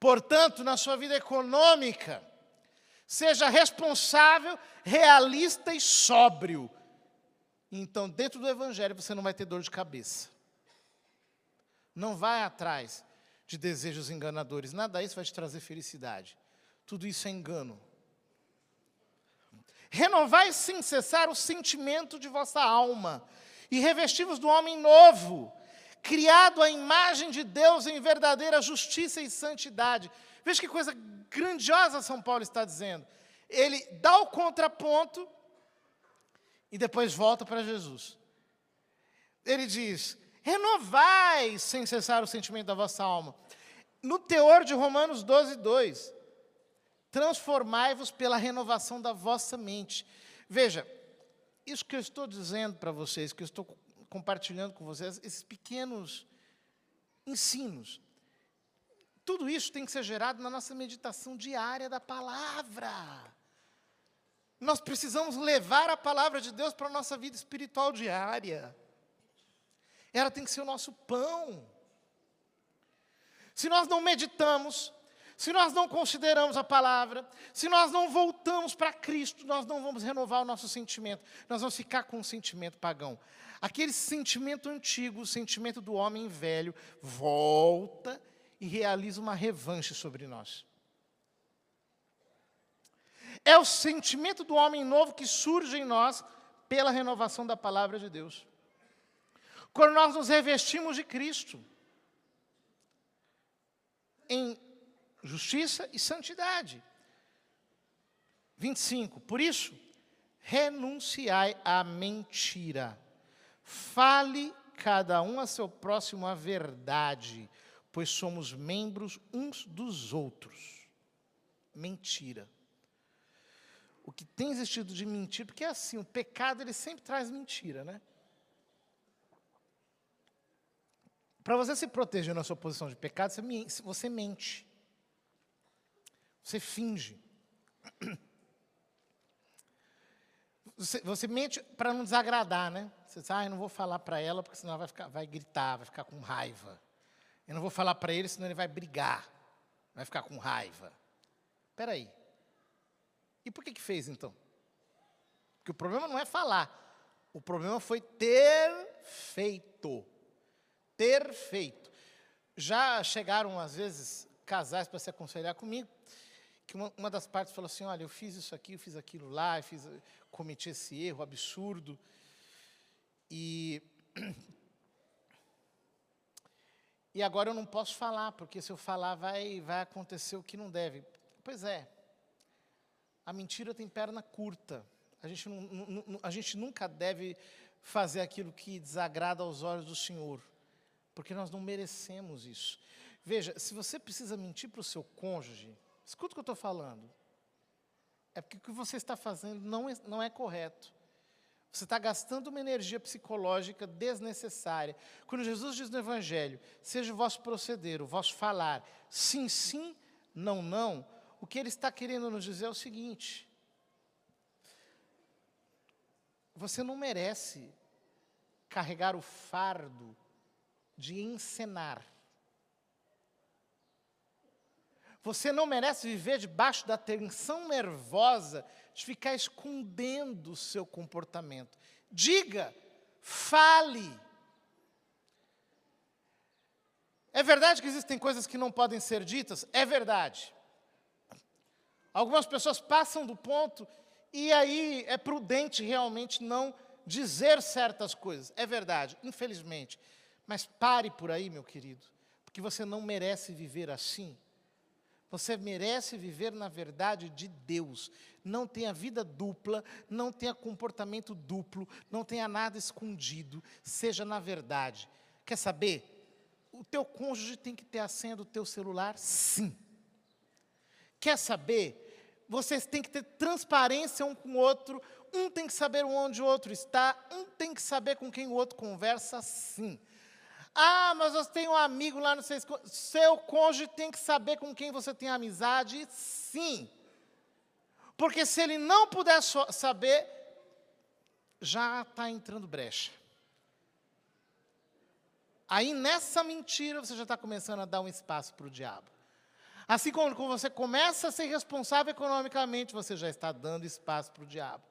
Portanto, na sua vida econômica, seja responsável, realista e sóbrio. Então, dentro do Evangelho, você não vai ter dor de cabeça. Não vai atrás de desejos enganadores. Nada disso vai te trazer felicidade. Tudo isso é engano. Renovai sem cessar o sentimento de vossa alma, e revestivos do homem novo, criado à imagem de Deus em verdadeira justiça e santidade. Veja que coisa grandiosa São Paulo está dizendo. Ele dá o contraponto e depois volta para Jesus. Ele diz: renovai sem cessar o sentimento da vossa alma. No teor de Romanos 12, 2, transformai-vos pela renovação da vossa mente. Veja, isso que eu estou dizendo para vocês, que eu estou compartilhando com vocês, esses pequenos ensinos. Tudo isso tem que ser gerado na nossa meditação diária da palavra. Nós precisamos levar a palavra de Deus para a nossa vida espiritual diária. Ela tem que ser o nosso pão. Se nós não meditamos, se nós não consideramos a palavra, se nós não voltamos para Cristo, nós não vamos renovar o nosso sentimento, nós vamos ficar com um sentimento pagão. Aquele sentimento antigo, o sentimento do homem velho, volta e realiza uma revanche sobre nós. É o sentimento do homem novo que surge em nós pela renovação da palavra de Deus. Quando nós nos revestimos de Cristo, em justiça e santidade. 25. Por isso, renunciai à mentira. Fale cada um a seu próximo a verdade, pois somos membros uns dos outros. Mentira. O que tem existido de mentira, porque é assim, o pecado ele sempre traz mentira, né? Para você se proteger na sua posição de pecado, você mente. Você finge. Você, você mente para não desagradar, né? Você diz, ah, eu não vou falar para ela, porque senão ela vai, ficar, vai gritar, vai ficar com raiva. Eu não vou falar para ele, senão ele vai brigar, vai ficar com raiva. Espera aí. E por que, que fez então? Porque o problema não é falar, o problema foi ter feito ter feito. Já chegaram, às vezes, casais para se aconselhar comigo, que uma, uma, das partes falou assim: olha, eu fiz isso aqui, eu fiz aquilo lá, eu fiz, cometi esse erro absurdo. E, e agora eu não posso falar, porque se eu falar vai, vai acontecer o que não deve. Pois é, a mentira tem perna curta. A gente, não, não, a gente nunca deve fazer aquilo que desagrada aos olhos do Senhor porque nós não merecemos isso. Veja, se você precisa mentir para o seu cônjuge, escuta o que eu estou falando. É porque o que você está fazendo não é, não é correto. Você está gastando uma energia psicológica desnecessária. Quando Jesus diz no Evangelho, seja o vosso proceder, o vosso falar, sim, sim, não, não, o que ele está querendo nos dizer é o seguinte: você não merece carregar o fardo de encenar. Você não merece viver debaixo da tensão nervosa de ficar escondendo o seu comportamento. Diga, fale. É verdade que existem coisas que não podem ser ditas? É verdade. Algumas pessoas passam do ponto e aí é prudente realmente não dizer certas coisas. É verdade, infelizmente. Mas pare por aí, meu querido, porque você não merece viver assim. Você merece viver na verdade de Deus. Não tenha vida dupla, não tenha comportamento duplo, não tenha nada escondido, seja na verdade. Quer saber? O teu cônjuge tem que ter a senha do teu celular? Sim. Quer saber? Vocês têm que ter transparência um com o outro, um tem que saber onde o outro está, um tem que saber com quem o outro conversa, sim. Ah, mas você tem um amigo lá no seu Seu cônjuge tem que saber com quem você tem amizade, sim. Porque se ele não puder saber, já está entrando brecha. Aí nessa mentira você já está começando a dar um espaço para o diabo. Assim como você começa a ser responsável economicamente, você já está dando espaço para o diabo.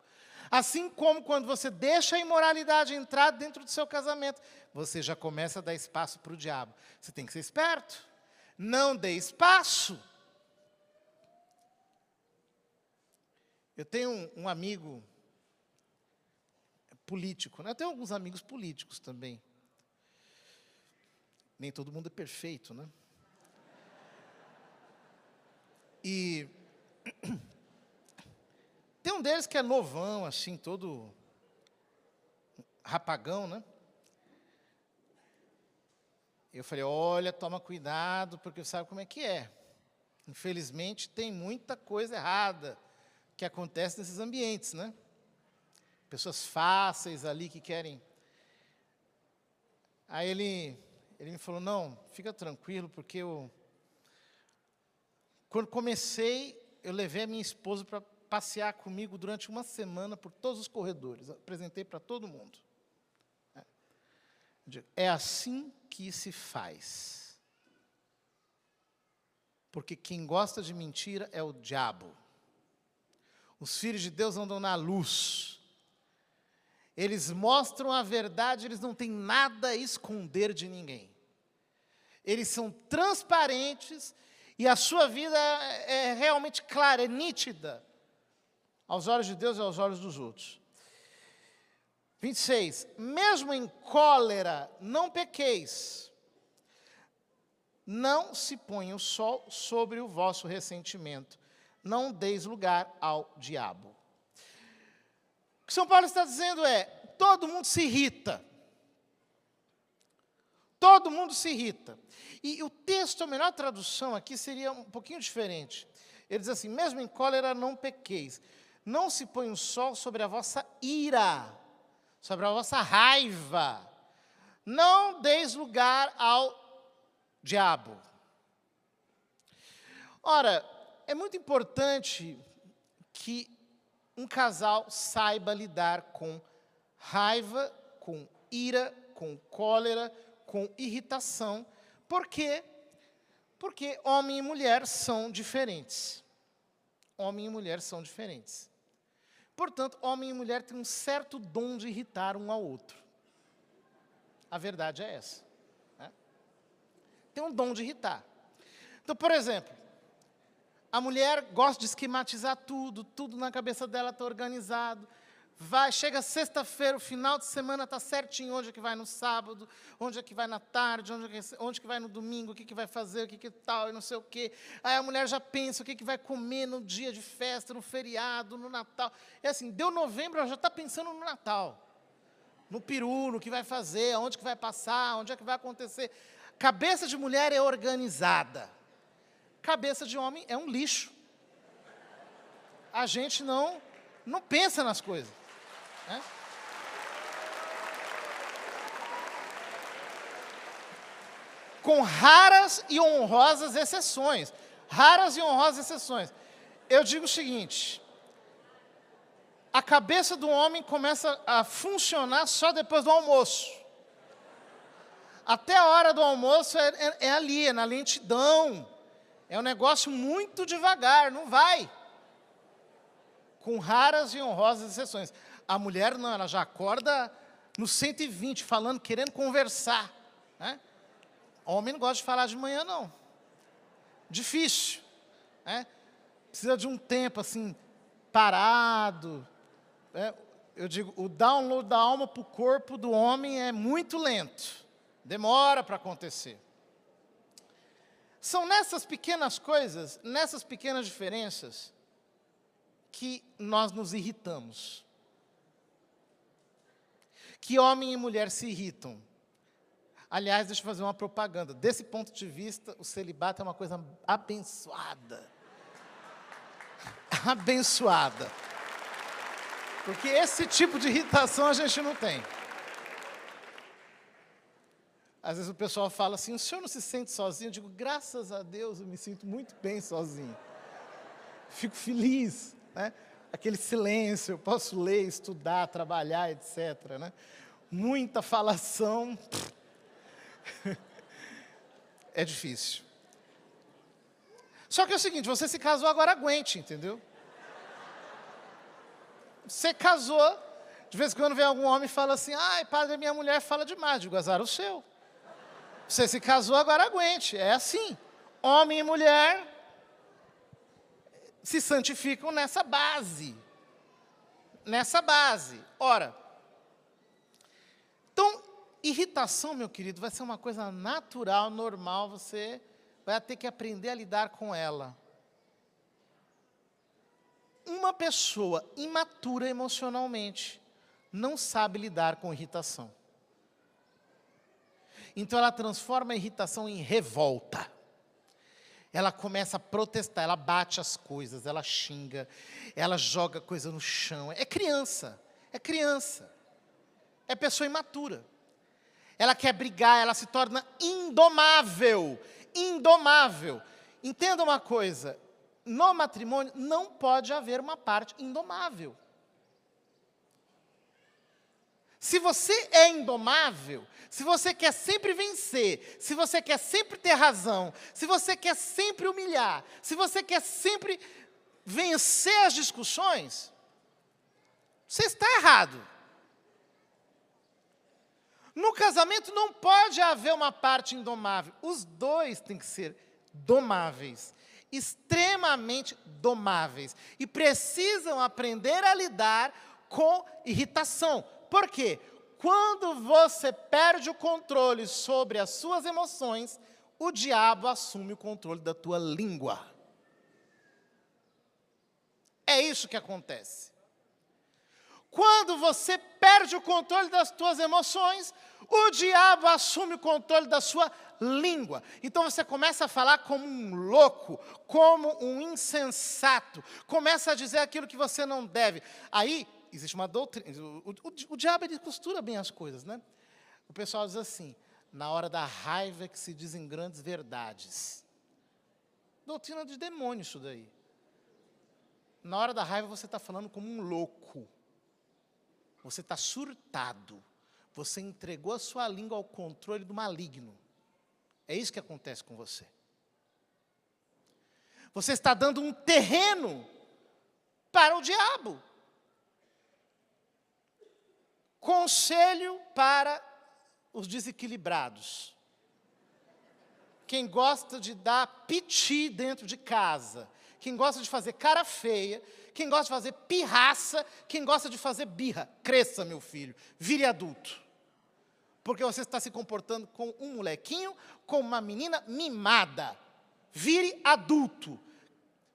Assim como quando você deixa a imoralidade entrar dentro do seu casamento, você já começa a dar espaço para o diabo. Você tem que ser esperto. Não dê espaço. Eu tenho um, amigo político, né? eu tenho alguns amigos políticos também. Nem todo mundo é perfeito, né? E Tem um deles que é novão, assim, todo rapagão, né? Eu falei, olha, toma cuidado, porque sabe como é que é. Infelizmente, tem muita coisa errada que acontece nesses ambientes, né? Pessoas fáceis ali que querem. Aí ele, ele me falou: Não, fica tranquilo, porque eu. Quando comecei, eu levei a minha esposa para passear comigo durante uma semana por todos os corredores. Apresentei para todo mundo. É assim que se faz. Porque quem gosta de mentira é o diabo. Os filhos de Deus andam na luz. Eles mostram a verdade, eles não têm nada a esconder de ninguém. Eles são transparentes e a sua vida é realmente clara, é nítida aos olhos de Deus e aos olhos dos outros. 26. Mesmo em cólera, não pequeis. Não se ponha o sol sobre o vosso ressentimento. Não deis lugar ao diabo. O que São Paulo está dizendo é: todo mundo se irrita. Todo mundo se irrita. E o texto, a melhor tradução aqui seria um pouquinho diferente. Ele diz assim: mesmo em cólera não pequeis. Não se põe o sol sobre a vossa ira sobre a vossa raiva. Não deis lugar ao diabo. Ora, é muito importante que um casal saiba lidar com raiva, com ira, com cólera, com irritação. Por quê? Porque homem e mulher são diferentes. Homem e mulher são diferentes. Portanto, homem e mulher têm um certo dom de irritar um ao outro. A verdade é essa. Né? Tem um dom de irritar. Então, por exemplo, a mulher gosta de esquematizar tudo, tudo na cabeça dela está organizado. Vai, chega sexta-feira, o final de semana está certinho, onde é que vai no sábado, onde é que vai na tarde, onde é que, onde é que vai no domingo, o que, que vai fazer, o que, que tal, e não sei o quê. Aí a mulher já pensa o que, que vai comer no dia de festa, no feriado, no Natal. É assim, deu novembro, ela já está pensando no Natal. No peru, no que vai fazer, onde que vai passar, onde é que vai acontecer. Cabeça de mulher é organizada. Cabeça de homem é um lixo. A gente não, não pensa nas coisas. Né? Com raras e honrosas exceções. Raras e honrosas exceções. Eu digo o seguinte: a cabeça do homem começa a funcionar só depois do almoço. Até a hora do almoço é, é, é ali, é na lentidão. É um negócio muito devagar, não vai. Com raras e honrosas exceções. A mulher não, ela já acorda no 120, falando, querendo conversar. Né? Homem não gosta de falar de manhã, não. Difícil. Né? Precisa de um tempo assim, parado. Né? Eu digo, o download da alma para o corpo do homem é muito lento. Demora para acontecer. São nessas pequenas coisas, nessas pequenas diferenças, que nós nos irritamos que homem e mulher se irritam. Aliás, deixa eu fazer uma propaganda. Desse ponto de vista, o celibato é uma coisa abençoada. [laughs] abençoada. Porque esse tipo de irritação a gente não tem. Às vezes o pessoal fala assim: o senhor não se sente sozinho? Eu digo, graças a Deus, eu me sinto muito bem sozinho. Fico feliz. Né? Aquele silêncio, eu posso ler, estudar, trabalhar, etc. Né? Muita falação. [laughs] é difícil. Só que é o seguinte, você se casou, agora aguente, entendeu? Você casou, de vez em quando vem algum homem e fala assim, ai, padre, minha mulher fala demais, digo, azar o seu. Você se casou, agora aguente, é assim. Homem e mulher se santificam nessa base. Nessa base. Ora, então, irritação, meu querido, vai ser uma coisa natural, normal, você vai ter que aprender a lidar com ela. Uma pessoa imatura emocionalmente não sabe lidar com irritação. Então ela transforma a irritação em revolta ela começa a protestar, ela bate as coisas, ela xinga, ela joga coisa no chão. É criança, é criança. É pessoa imatura. ela quer brigar, ela se torna indomável. Indomável. Entenda uma coisa: no matrimônio não pode haver uma parte indomável. Se você é indomável, se você quer sempre vencer, se você quer sempre ter razão, se você quer sempre humilhar, se você quer sempre vencer as discussões, você está errado. No casamento não pode haver uma parte indomável. Os dois têm que ser domáveis, extremamente domáveis. E precisam aprender a lidar com irritação. Por quê? Quando você perde o controle sobre as suas emoções, o diabo assume o controle da tua língua. É isso que acontece. Quando você perde o controle das suas emoções, o diabo assume o controle da sua língua. Então você começa a falar como um louco, como um insensato, começa a dizer aquilo que você não deve. Aí existe uma doutrina. O, o, o diabo ele costura bem as coisas, né? O pessoal diz assim: na hora da raiva é que se dizem grandes verdades. Doutrina de demônio, isso daí. Na hora da raiva você está falando como um louco. Você está surtado. Você entregou a sua língua ao controle do maligno. É isso que acontece com você. Você está dando um terreno para o diabo. Conselho para os desequilibrados. Quem gosta de dar piti dentro de casa, quem gosta de fazer cara feia, quem gosta de fazer pirraça, quem gosta de fazer birra. Cresça, meu filho, vire adulto. Porque você está se comportando com um molequinho, com uma menina mimada. Vire adulto.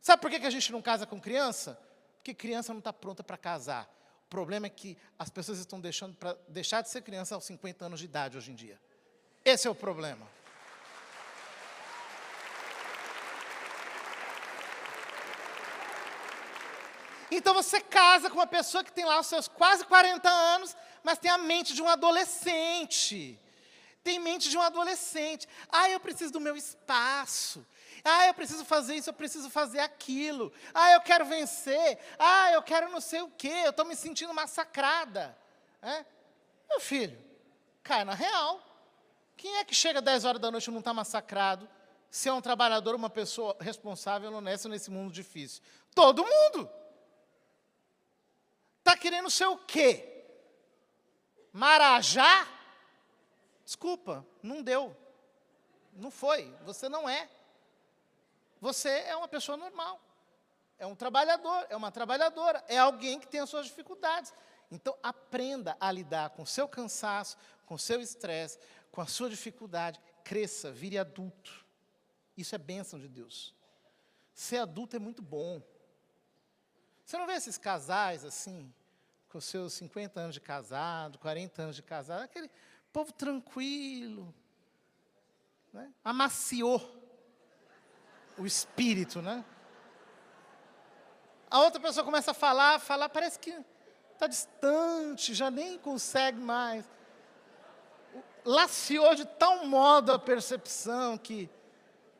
Sabe por que a gente não casa com criança? Porque criança não está pronta para casar. Problema é que as pessoas estão deixando para deixar de ser criança aos 50 anos de idade hoje em dia. Esse é o problema. Então você casa com uma pessoa que tem lá os seus quase 40 anos, mas tem a mente de um adolescente. Tem mente de um adolescente. Ah, eu preciso do meu espaço. Ah, eu preciso fazer isso, eu preciso fazer aquilo. Ah, eu quero vencer. Ah, eu quero não sei o quê. Eu estou me sentindo massacrada. É? Meu filho, cai na real. Quem é que chega 10 horas da noite e não está massacrado? Se é um trabalhador, uma pessoa responsável, honesta nesse mundo difícil? Todo mundo. Está querendo ser o quê? Marajá? Desculpa, não deu. Não foi. Você não é. Você é uma pessoa normal. É um trabalhador, é uma trabalhadora, é alguém que tem as suas dificuldades. Então, aprenda a lidar com o seu cansaço, com o seu estresse, com a sua dificuldade. Cresça, vire adulto. Isso é bênção de Deus. Ser adulto é muito bom. Você não vê esses casais assim, com seus 50 anos de casado, 40 anos de casado, aquele povo tranquilo, né? amaciou o espírito, né? A outra pessoa começa a falar, falar, parece que está distante, já nem consegue mais. Laciou de tal modo a percepção que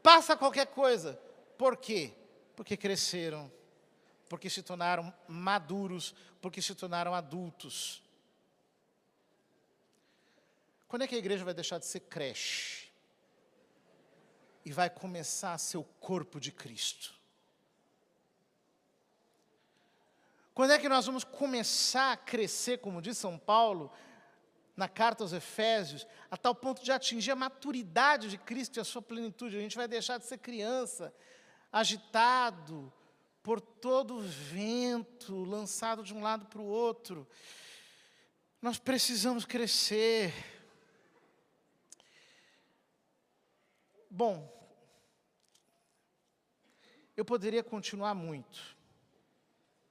passa qualquer coisa. Por quê? Porque cresceram porque se tornaram maduros, porque se tornaram adultos. Quando é que a igreja vai deixar de ser creche? E vai começar a ser o corpo de Cristo? Quando é que nós vamos começar a crescer, como diz São Paulo, na carta aos Efésios, a tal ponto de atingir a maturidade de Cristo e a sua plenitude? A gente vai deixar de ser criança, agitado, por todo o vento lançado de um lado para o outro. Nós precisamos crescer. Bom, eu poderia continuar muito.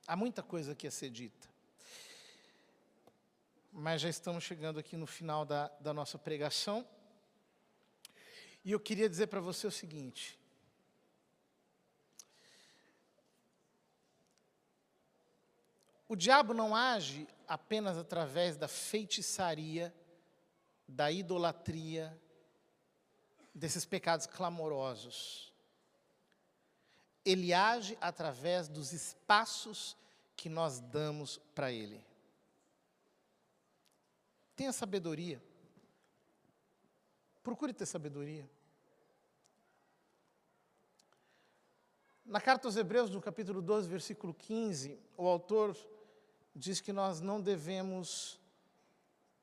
Há muita coisa aqui a ser dita. Mas já estamos chegando aqui no final da, da nossa pregação. E eu queria dizer para você o seguinte: O diabo não age apenas através da feitiçaria da idolatria, desses pecados clamorosos. Ele age através dos espaços que nós damos para Ele. Tenha sabedoria. Procure ter sabedoria. Na carta aos Hebreus, no capítulo 12, versículo 15, o autor diz que nós não devemos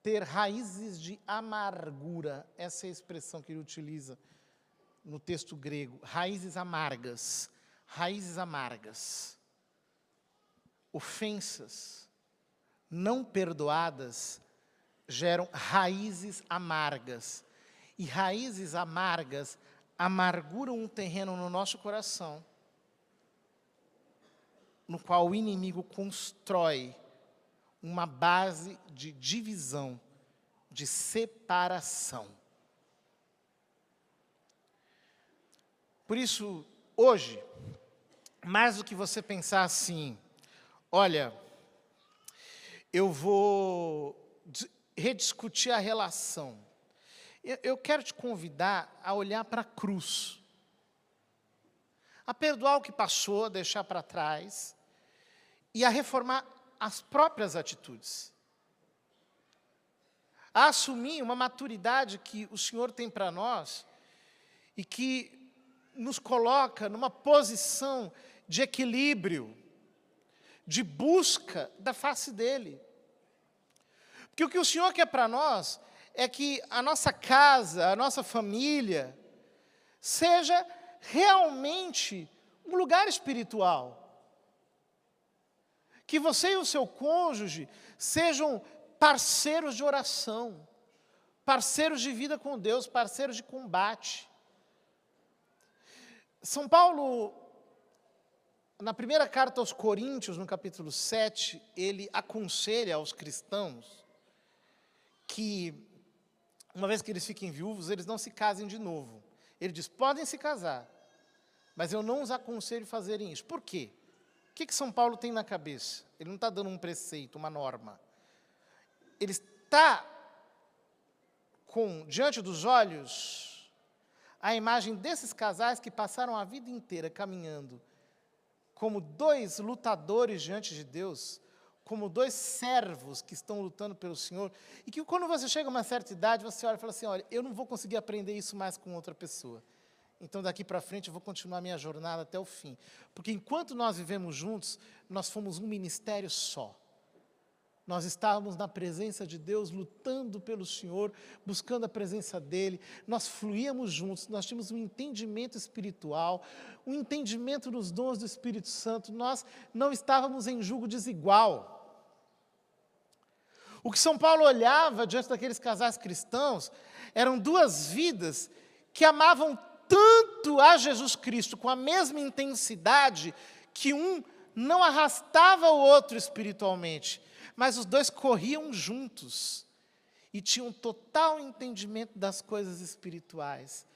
ter raízes de amargura. Essa é a expressão que ele utiliza no texto grego. Raízes amargas. Raízes amargas. Ofensas não perdoadas geram raízes amargas. E raízes amargas amarguram um terreno no nosso coração no qual o inimigo constrói uma base de divisão, de separação. Por isso, hoje, mais do que você pensar assim, olha, eu vou rediscutir a relação. Eu quero te convidar a olhar para a cruz, a perdoar o que passou, deixar para trás, e a reformar as próprias atitudes. A assumir uma maturidade que o Senhor tem para nós e que nos coloca numa posição de equilíbrio, de busca da face dele. Porque o que o Senhor quer para nós é que a nossa casa, a nossa família, seja realmente um lugar espiritual que você e o seu cônjuge sejam parceiros de oração, parceiros de vida com Deus, parceiros de combate. São Paulo, na primeira carta aos Coríntios, no capítulo 7, ele aconselha aos cristãos que, uma vez que eles fiquem viúvos, eles não se casem de novo. Ele diz: podem se casar, mas eu não os aconselho a fazerem isso. Por quê? Que, que São Paulo tem na cabeça? Ele não está dando um preceito, uma norma. Ele está com, diante dos olhos, a imagem desses casais que passaram a vida inteira caminhando como dois lutadores diante de Deus, como dois servos que estão lutando pelo Senhor, e que quando você chega a uma certa idade, você olha e fala assim: olha, eu não vou conseguir aprender isso mais com outra pessoa. Então, daqui para frente, eu vou continuar minha jornada até o fim. Porque enquanto nós vivemos juntos, nós fomos um ministério só. Nós estávamos na presença de Deus, lutando pelo Senhor, buscando a presença dEle. Nós fluíamos juntos, nós tínhamos um entendimento espiritual, um entendimento dos dons do Espírito Santo. Nós não estávamos em julgo desigual. O que São Paulo olhava diante daqueles casais cristãos eram duas vidas que amavam tanto a Jesus Cristo com a mesma intensidade que um não arrastava o outro espiritualmente, mas os dois corriam juntos e tinham total entendimento das coisas espirituais.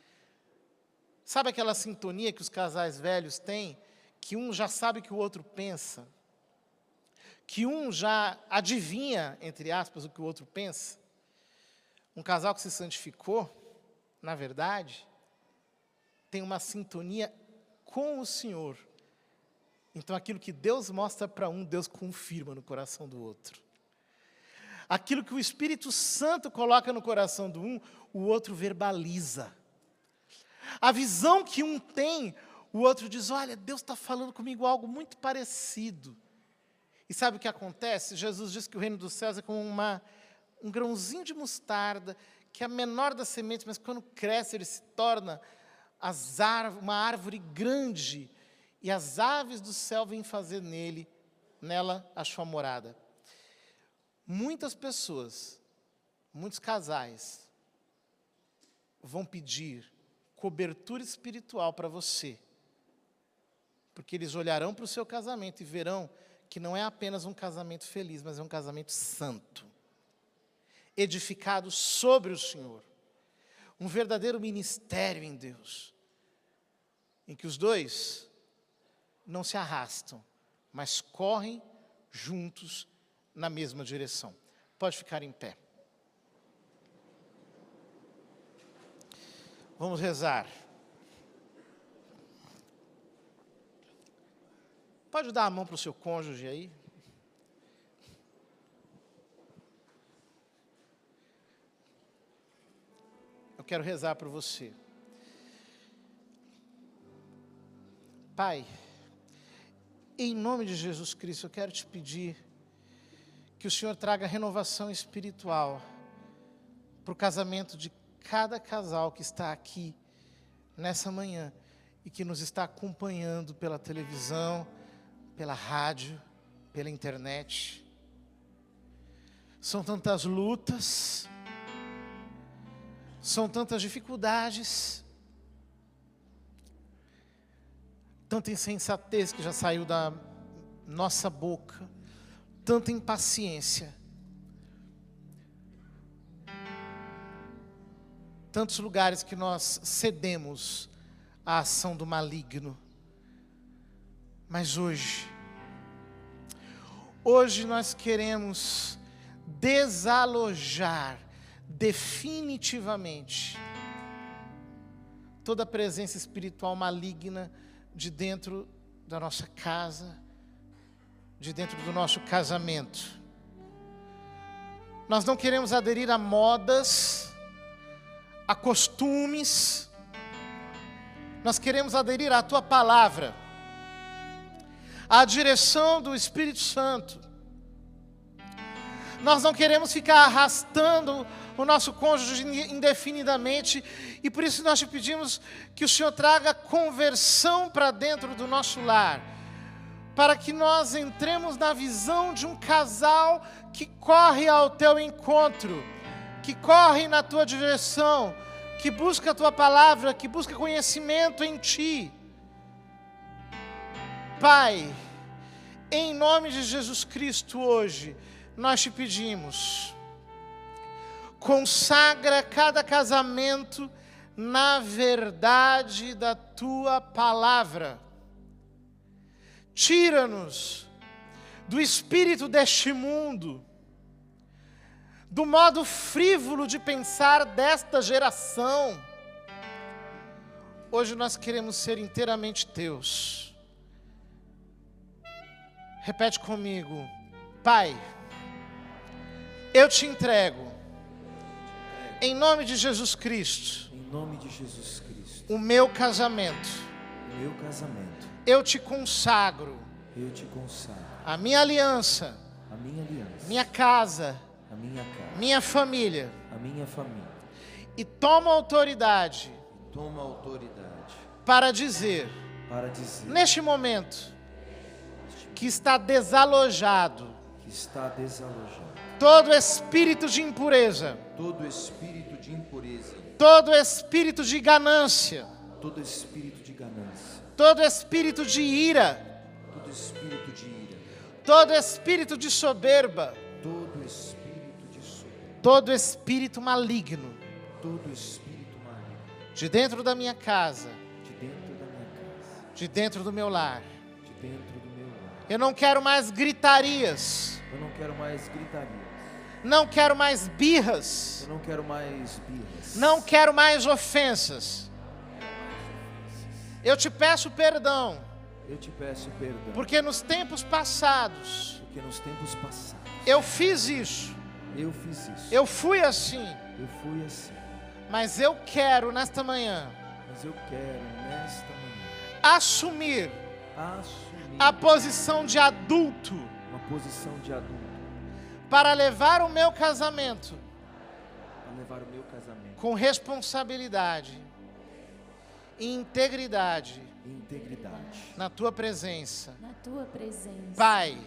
Sabe aquela sintonia que os casais velhos têm, que um já sabe o que o outro pensa, que um já adivinha, entre aspas, o que o outro pensa? Um casal que se santificou, na verdade, tem uma sintonia com o Senhor. Então, aquilo que Deus mostra para um, Deus confirma no coração do outro. Aquilo que o Espírito Santo coloca no coração do um, o outro verbaliza. A visão que um tem, o outro diz: Olha, Deus está falando comigo algo muito parecido. E sabe o que acontece? Jesus diz que o reino dos céus é como uma, um grãozinho de mostarda, que é a menor das sementes, mas quando cresce, ele se torna uma árvore grande, e as aves do céu vêm fazer nele, nela a sua morada. Muitas pessoas, muitos casais, vão pedir cobertura espiritual para você, porque eles olharão para o seu casamento e verão que não é apenas um casamento feliz, mas é um casamento santo, edificado sobre o Senhor um verdadeiro ministério em Deus, em que os dois não se arrastam, mas correm juntos na mesma direção. Pode ficar em pé. Vamos rezar. Pode dar a mão para o seu cônjuge aí? Quero rezar por você. Pai, em nome de Jesus Cristo, eu quero te pedir que o Senhor traga renovação espiritual para o casamento de cada casal que está aqui nessa manhã e que nos está acompanhando pela televisão, pela rádio, pela internet. São tantas lutas, são tantas dificuldades, tanta insensatez que já saiu da nossa boca, tanta impaciência. Tantos lugares que nós cedemos à ação do maligno. Mas hoje, hoje nós queremos desalojar definitivamente toda a presença espiritual maligna de dentro da nossa casa, de dentro do nosso casamento. Nós não queremos aderir a modas, a costumes, nós queremos aderir à tua palavra, à direção do Espírito Santo. Nós não queremos ficar arrastando o nosso cônjuge indefinidamente, e por isso nós te pedimos que o Senhor traga conversão para dentro do nosso lar, para que nós entremos na visão de um casal que corre ao teu encontro, que corre na tua direção, que busca a tua palavra, que busca conhecimento em ti. Pai, em nome de Jesus Cristo hoje, nós te pedimos, consagra cada casamento na verdade da tua palavra. Tira-nos do espírito deste mundo, do modo frívolo de pensar desta geração. Hoje nós queremos ser inteiramente teus. Repete comigo, Pai, eu te entrego em nome de Jesus Cristo. Em nome de Jesus Cristo. O meu casamento. O meu casamento. Eu te consagro. Eu te consagro. A minha aliança. A minha aliança. Minha casa. A minha casa. Minha família. A minha família. E toma autoridade. Toma autoridade. Para dizer. Para dizer. Neste momento. Que está desalojado. Que está desalojado todo espírito de impureza, todo espírito de impureza, todo espírito de ganância, todo espírito de ganância, todo espírito de ira, todo espírito de ira, todo espírito de soberba, todo espírito de soberba, todo espírito maligno, todo espírito maligno, de dentro da minha casa, de dentro da minha casa, de dentro do meu lar, de dentro do meu lar. Eu não quero mais gritarias. Eu não quero mais gritarias. Não quero mais birras. Eu não quero mais birras. Não quero mais ofensas. Eu te peço perdão. Eu te peço perdão. Porque nos tempos passados. Porque nos tempos passados. Eu fiz isso. Eu fiz isso. Eu fui assim. Eu fui assim. Mas eu quero nesta manhã. Mas eu quero nesta manhã. Assumir. Assumir. A posição de adulto. Uma posição de adulto para levar o meu casamento, para levar o meu casamento com responsabilidade e integridade, integridade na tua presença. Na tua presença. Pai,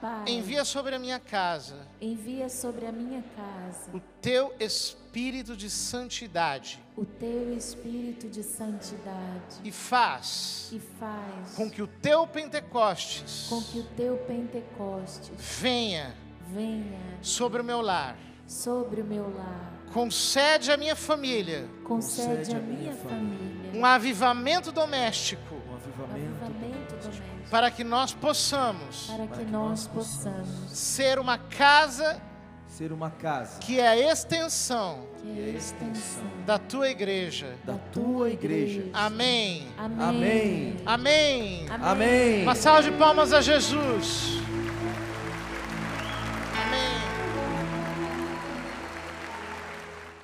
Pai, envia sobre a minha casa. Envia sobre a minha casa. O teu espírito de santidade. O teu espírito de santidade. E faz. E faz. Com que o teu Pentecostes. Com que o teu Pentecostes venha venha sobre o meu lar. Sobre o meu lar. Concede à minha família. Concede à minha família. Um avivamento doméstico. Um avivamento, avivamento doméstico. Para que nós possamos. Para que nós possamos ser uma casa ser uma casa que é a extensão que é a extensão da tua igreja. da tua igreja. Amém. Amém. Amém. Amém. Amém. Uma salva de palmas a Jesus.